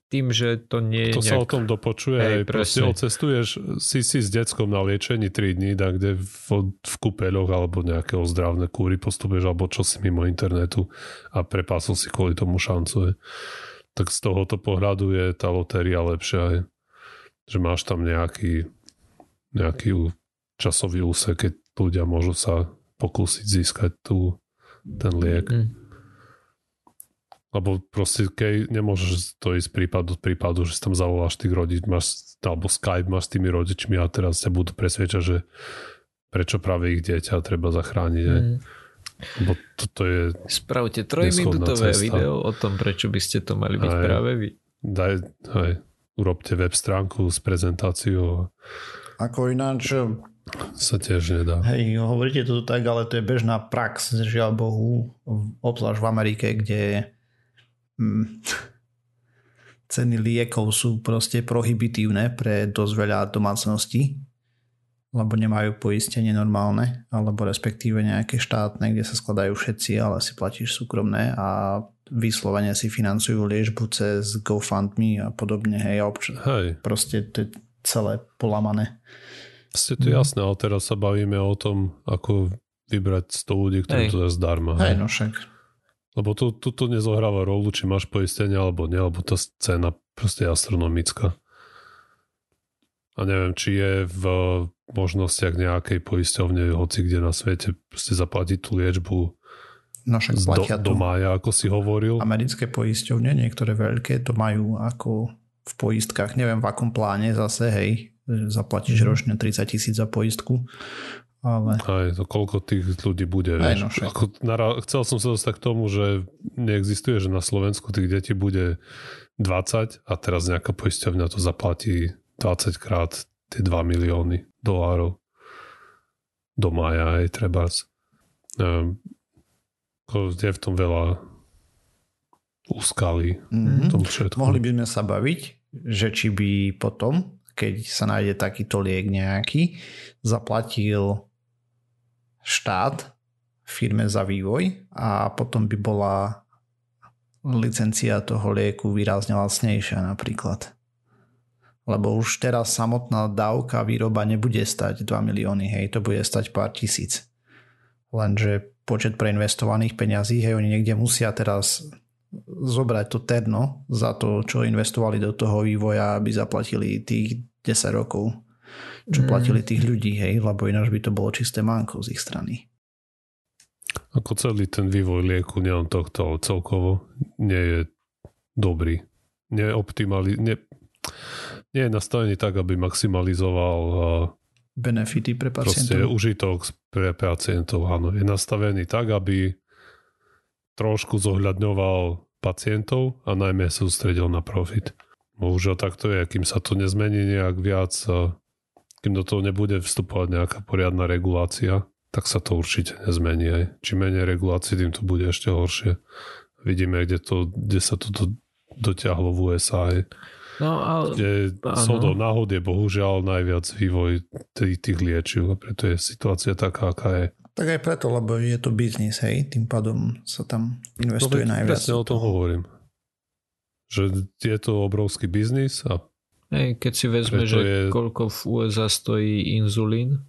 tým, že to nie je To sa o nejak... tom dopočuje, Hej, aj proste odcestuješ, si si s deckom na liečení 3 dní, tak kde v, v kúpeľoch alebo nejaké ozdravné kúry postupuješ, alebo čo si mimo internetu a prepásol si kvôli tomu šancu. hej. Tak z tohoto pohľadu je tá lotéria lepšia, hej. že máš tam nejaký, nejaký časový úsek, keď ľudia môžu sa pokúsiť získať tú, ten liek. Hm. Lebo proste keď nemôžeš to ísť prípad od prípadu, že si tam zavoláš tých rodič, máš, alebo Skype máš s tými rodičmi a teraz ťa budú presvedčať, že prečo práve ich dieťa treba zachrániť. Mm. Lebo toto je, Spravte trojminútové video o tom, prečo by ste to mali byť Aj. práve vy. daj, hej, urobte web stránku s prezentáciou Ako ináč, sa tiež nedá. hej, hovoríte to tak, ale to je bežná prax, žiaľ Bohu, obzvlášť v Amerike, kde hm, ceny liekov sú proste prohibitívne pre dosť veľa domácností, lebo nemajú poistenie normálne, alebo respektíve nejaké štátne, kde sa skladajú všetci, ale si platíš súkromné a vyslovene si financujú liečbu cez GoFundMe a podobne, hej, obč- Hej, proste to je celé polamané. Ste to jasné, ale teraz sa bavíme o tom, ako vybrať 100 ľudí, ktorí Hej. to dá zdarma. Hej, hej. no však. Lebo to, to, to nezohráva rolu, či máš poistenie alebo nie, lebo tá cena proste je astronomická. A neviem, či je v možnostiach nejakej poisťovne, hoci kde na svete, proste zaplatiť tú liečbu No však do, do mája, ako si hovoril. Americké poisťovne, niektoré veľké, to majú ako v poistkách, neviem v akom pláne zase, hej, zaplatíš Mhm. ročne 30 tisíc za poistku, ale Aj to koľko tých ľudí bude, Aj, vieš. no však. Ako, nara- chcel som sa dostať k tomu, že neexistuje, že na Slovensku tých detí bude 20 a teraz nejaká poisťovňa to zaplatí 20 krát tie 2 milióny dolárov do mája, aj treba. Um, je v tom veľa úskalí mm, v tom všetko. mohli by sme sa baviť, že či by potom, keď sa nájde takýto liek nejaký, zaplatil štát firme za vývoj a potom by bola licencia toho lieku výrazne lacnejšia napríklad. Lebo už teraz samotná dávka výroba nebude stať 2 milióny, hej, to bude stať pár tisíc. Lenže počet preinvestovaných peňazí, hej, oni niekde musia teraz zobrať to terno za to, čo investovali do toho vývoja, aby zaplatili tých 10 rokov, čo Mm. platili tých ľudí, hej, lebo ináč by to bolo čisté manko z ich strany. Ako celý ten vývoj lieku, nielen tohto, ale celkovo, nie je dobrý. Nie je optimali- nie, nie je nastavený tak, aby maximalizoval uh, Benefity pre proste pacientov. užitok pre pacientov. Áno, je nastavený tak, aby trošku zohľadňoval pacientov a najmä sústredil na profit. Bohužiaľ takto je, kým sa to nezmení nejak viac, uh, kým do toho nebude vstupovať nejaká poriadna regulácia, tak sa to určite nezmení. Aj. Čím menej regulácií, tým to bude ešte horšie. Vidíme, kde, to, kde sa to do, dotiahlo v USA. Aj. No ale Kde sodou náhod je bohužiaľ najviac vývoj tých, tých liečiv a preto je situácia taká, aká je. Tak aj preto, lebo je to biznis, hej, tým pádom sa tam investuje veď najviac. Presne o tom hovorím. Že je to obrovský biznis a hej, keď si vezme, Preto že je- koľko v USA stojí inzulín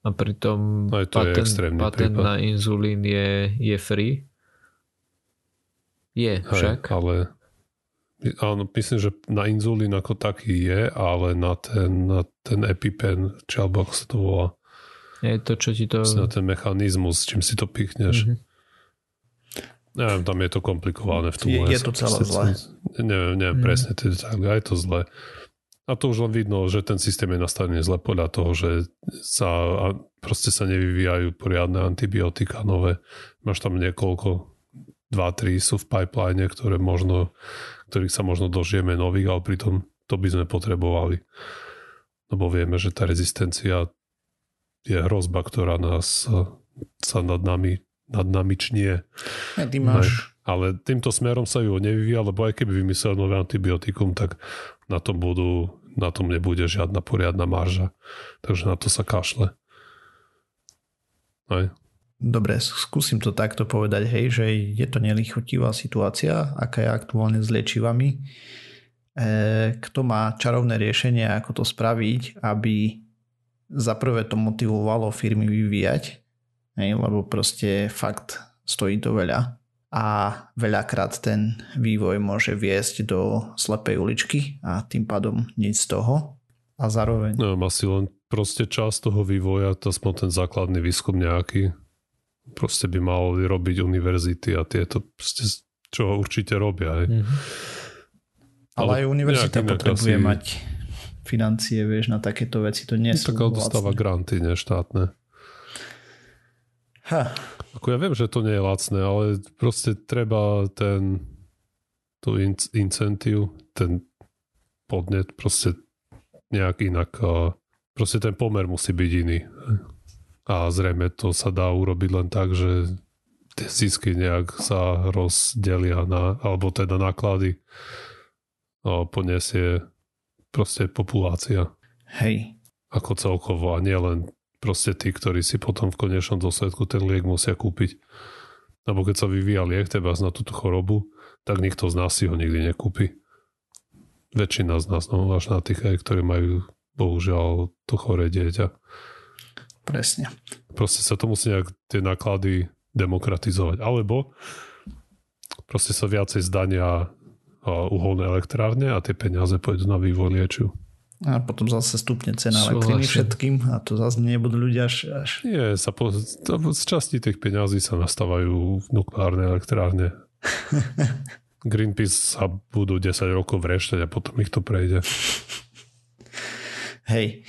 a pritom Aj to je patent, extrémny patent prípad. na inzulín je, je free. Je hej, však. ale áno, myslím, že na inzulín ako taký je, ale na ten, na ten EpiPen, či alebo ako sa to volá, Je to, čo ti to... na ten mechanizmus, čím si to pichneš. Mhm. Neviem, tam je to komplikované v tom Je- je to celé som- Neviem, neviem Mm. presne tie detaily, ale je to zle. A to už len vidno, že ten systém je nastavený zle podľa toho, že sa, a proste sa nevyvíjajú poriadne antibiotika nové. Máš tam niekoľko, dva, tri sú v pipeline, ktoré možno, ktorých sa možno dožijeme nových, ale pritom to by sme potrebovali. Lebo vieme, že tá rezistencia je hrozba, ktorá nás sa nad nami, nad nami čnie. Hej, ty máš, Ale týmto smerom sa ju nevyvíja, lebo aj keby vymyslel nové antibiotikum, tak na tom, budú, na tom nebude žiadna poriadna marža. Takže na to sa kašle. Aj. dobre, skúsim to takto povedať, hej, že je to nelichotivá situácia, aká je aktuálne s liečivami. E, kto má čarovné riešenie, ako to spraviť, aby za prvé to motivovalo firmy vyvíjať, hej, lebo proste fakt stojí to veľa a veľakrát ten vývoj môže viesť do slepej uličky a tým pádom nič z toho a zároveň Neviem, asi len proste časť toho vývoja, to aspoň ten základný výskum nejaký, proste by mal robiť univerzity a tieto proste, čo určite robia. Aj. Mhm. Ale aj univerzita potrebuje asi- mať financie, vieš, na takéto veci. To nie sú Tak ale dostáva lacné. granty, ne štátne. Ha, Ako ja viem, že to nie je lacné, ale proste treba ten tú in- incentív, ten podnet proste nejak inak proste ten pomer musí byť iný. A zrejme to sa dá urobiť len tak, že tie zisky nejak sa rozdelia na, alebo teda náklady poniesie proste populácia hej. ako celkovo a nie len proste tí, ktorí si potom v konečnom dôsledku ten liek musia kúpiť. Lebo keď sa vyvíja liek teba na túto chorobu, tak nikto z nás si ho nikdy nekúpi. Väčšina z nás, no až na tých, aj, ktorí majú bohužiaľ to choré dieťa. Presne. Proste sa to musí nejak tie náklady demokratizovať. Alebo proste sa viacej zdania uholné elektrárne a tie peniaze pôjdu na vývoj liečiv. A potom zase stupne cena elektriny všetkým a to zase nebudú ľudia až... až... Nie, sa po, z časti tých peňazí sa nastávajú nukleárne elektrárne. Greenpeace sa budú 10 rokov vrešťať a potom ich to prejde. Hej.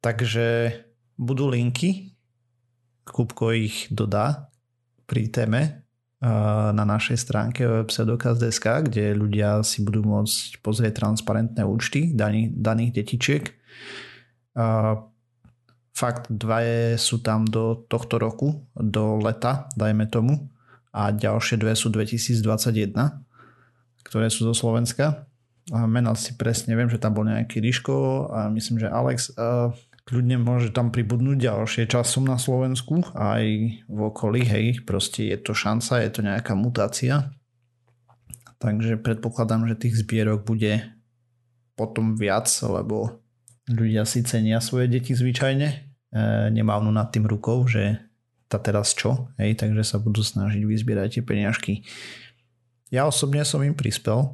Takže budú linky, Kupko ich dodá pri téme na našej stránke webpseudokaz.sk, kde ľudia si budú môcť pozrieť transparentné účty daných, daných detičiek. Fakt, dvaje sú tam do tohto roku, do leta, dajme tomu, a ďalšie dve sú 2021, ktoré sú zo Slovenska. A menal si presne, viem, že tam bol nejaký Ríško a myslím, že Alex kľudne môže tam pribudnúť ďalšie časom na Slovensku aj v okolí, hej, proste je to šanca, je to nejaká mutácia. Takže predpokladám, že tých zbierok bude potom viac, lebo ľudia si cenia svoje deti zvyčajne, e, nemávnu nad tým rukou, že tá teraz čo, hej, takže sa budú snažiť vyzbierať tie peniažky. Ja osobne som im prispel,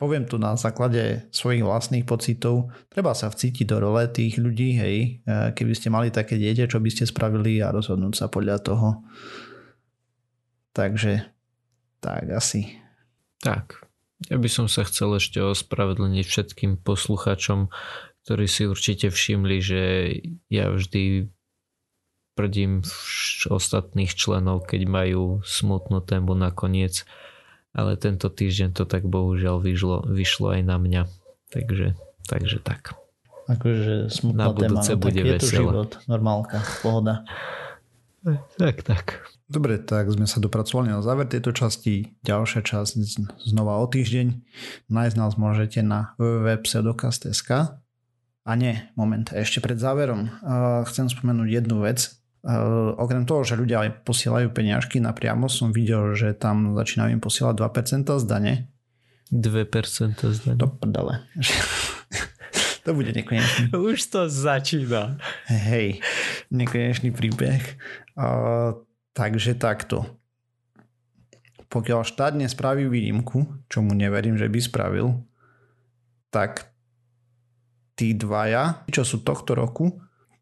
poviem to na základe svojich vlastných pocitov, treba sa vcítiť do role tých ľudí, hej, e, keby ste mali také dieťa, čo by ste spravili a rozhodnúť sa podľa toho. Takže tak asi. Tak, ja by som sa chcel ešte ospravedlniť všetkým posluchačom, ktorí si určite všimli, že ja vždy prdím ostatných členov, keď majú smutnú tému nakoniec ale tento týždeň to tak bohužiaľ vyšlo, vyšlo aj na mňa. Takže, takže tak. Akože smutná na budúce téma, no, bude tak je veselé. to život, normálka, pohoda. Tak, tak. Dobre, tak sme sa dopracovali na záver tejto časti. Ďalšia časť znova o týždeň. Nájsť nás môžete na www.pseudokast.sk a nie, moment, ešte pred záverom chcem spomenúť jednu vec, Uh, okrem toho, že ľudia aj posielajú peniažky napriamo, som videl, že tam začínajú im posielať 2% z dane. 2% z dane. Do prdele. to bude nekonečný. Už to začína. Hej, nekonečný príbeh. Uh, takže takto. Pokiaľ štát nespraví výnimku, čo mu neverím, že by spravil, tak tí dvaja, čo sú tohto roku,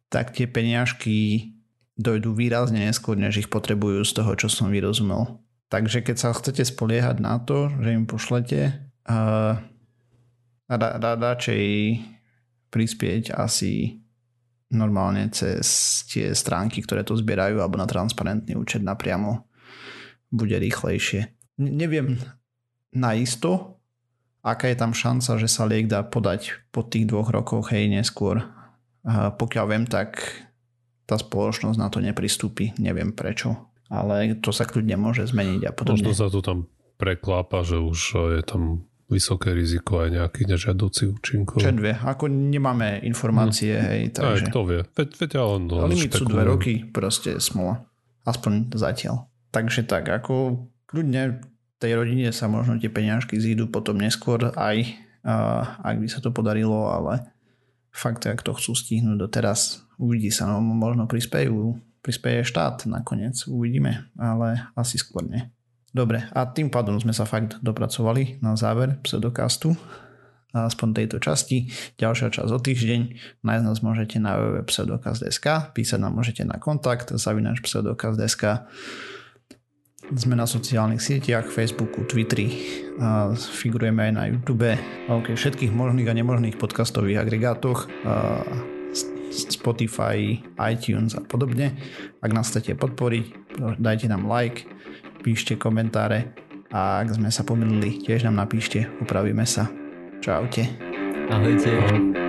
tak tie peniažky dojdú výrazne neskôr, než ich potrebujú z toho, čo som vyrozumel. Takže keď sa chcete spoliehať na to, že im pošlete, uh, ra, ra, radšej prispieť asi normálne cez tie stránky, ktoré to zbierajú, alebo na transparentný účet napriamo bude rýchlejšie. N- neviem naisto, aká je tam šanca, že sa liek dá podať po tých dvoch rokoch, hej, neskôr. Uh, pokiaľ viem, tak tá spoločnosť na to nepristúpi. Neviem prečo. Ale to sa kľudne môže zmeniť a podobne. Možno sa to tam preklápa, že už je tam vysoké riziko aj nejakých nežiaducich účinkov. Čo vie, ako nemáme informácie, hmm. hej, takže... Aj, kto vie, veď, veď ja len Limit sú dve roky, proste smola. Aspoň zatiaľ. Takže tak, ako kľudne tej rodine sa možno tie peňažky zídu potom neskôr aj, uh, ak by sa to podarilo, ale fakt, ak to chcú stihnúť doteraz, uvidí sa, no možno prispejú, prispieje štát nakoniec, uvidíme, ale asi skôr nie. Dobre, a tým pádom sme sa fakt dopracovali na záver pseudokastu, aspoň tejto časti. Ďalšia časť o týždeň. Nájsť nás môžete na www.pseudokaz.sk, písať nám môžete na kontakt zavinač pseudokaz.sk sme na sociálnych sieťach, Facebooku, Twitteri, a figurujeme aj na YouTube, okay, všetkých možných a nemožných podcastových agregátoch, a Spotify, iTunes a podobne. Ak nás chcete podporiť, dajte nám like, píšte komentáre a ak sme sa pomýlili, tiež nám napíšte, upravíme sa. Čaute. Ahojte. Ahoj.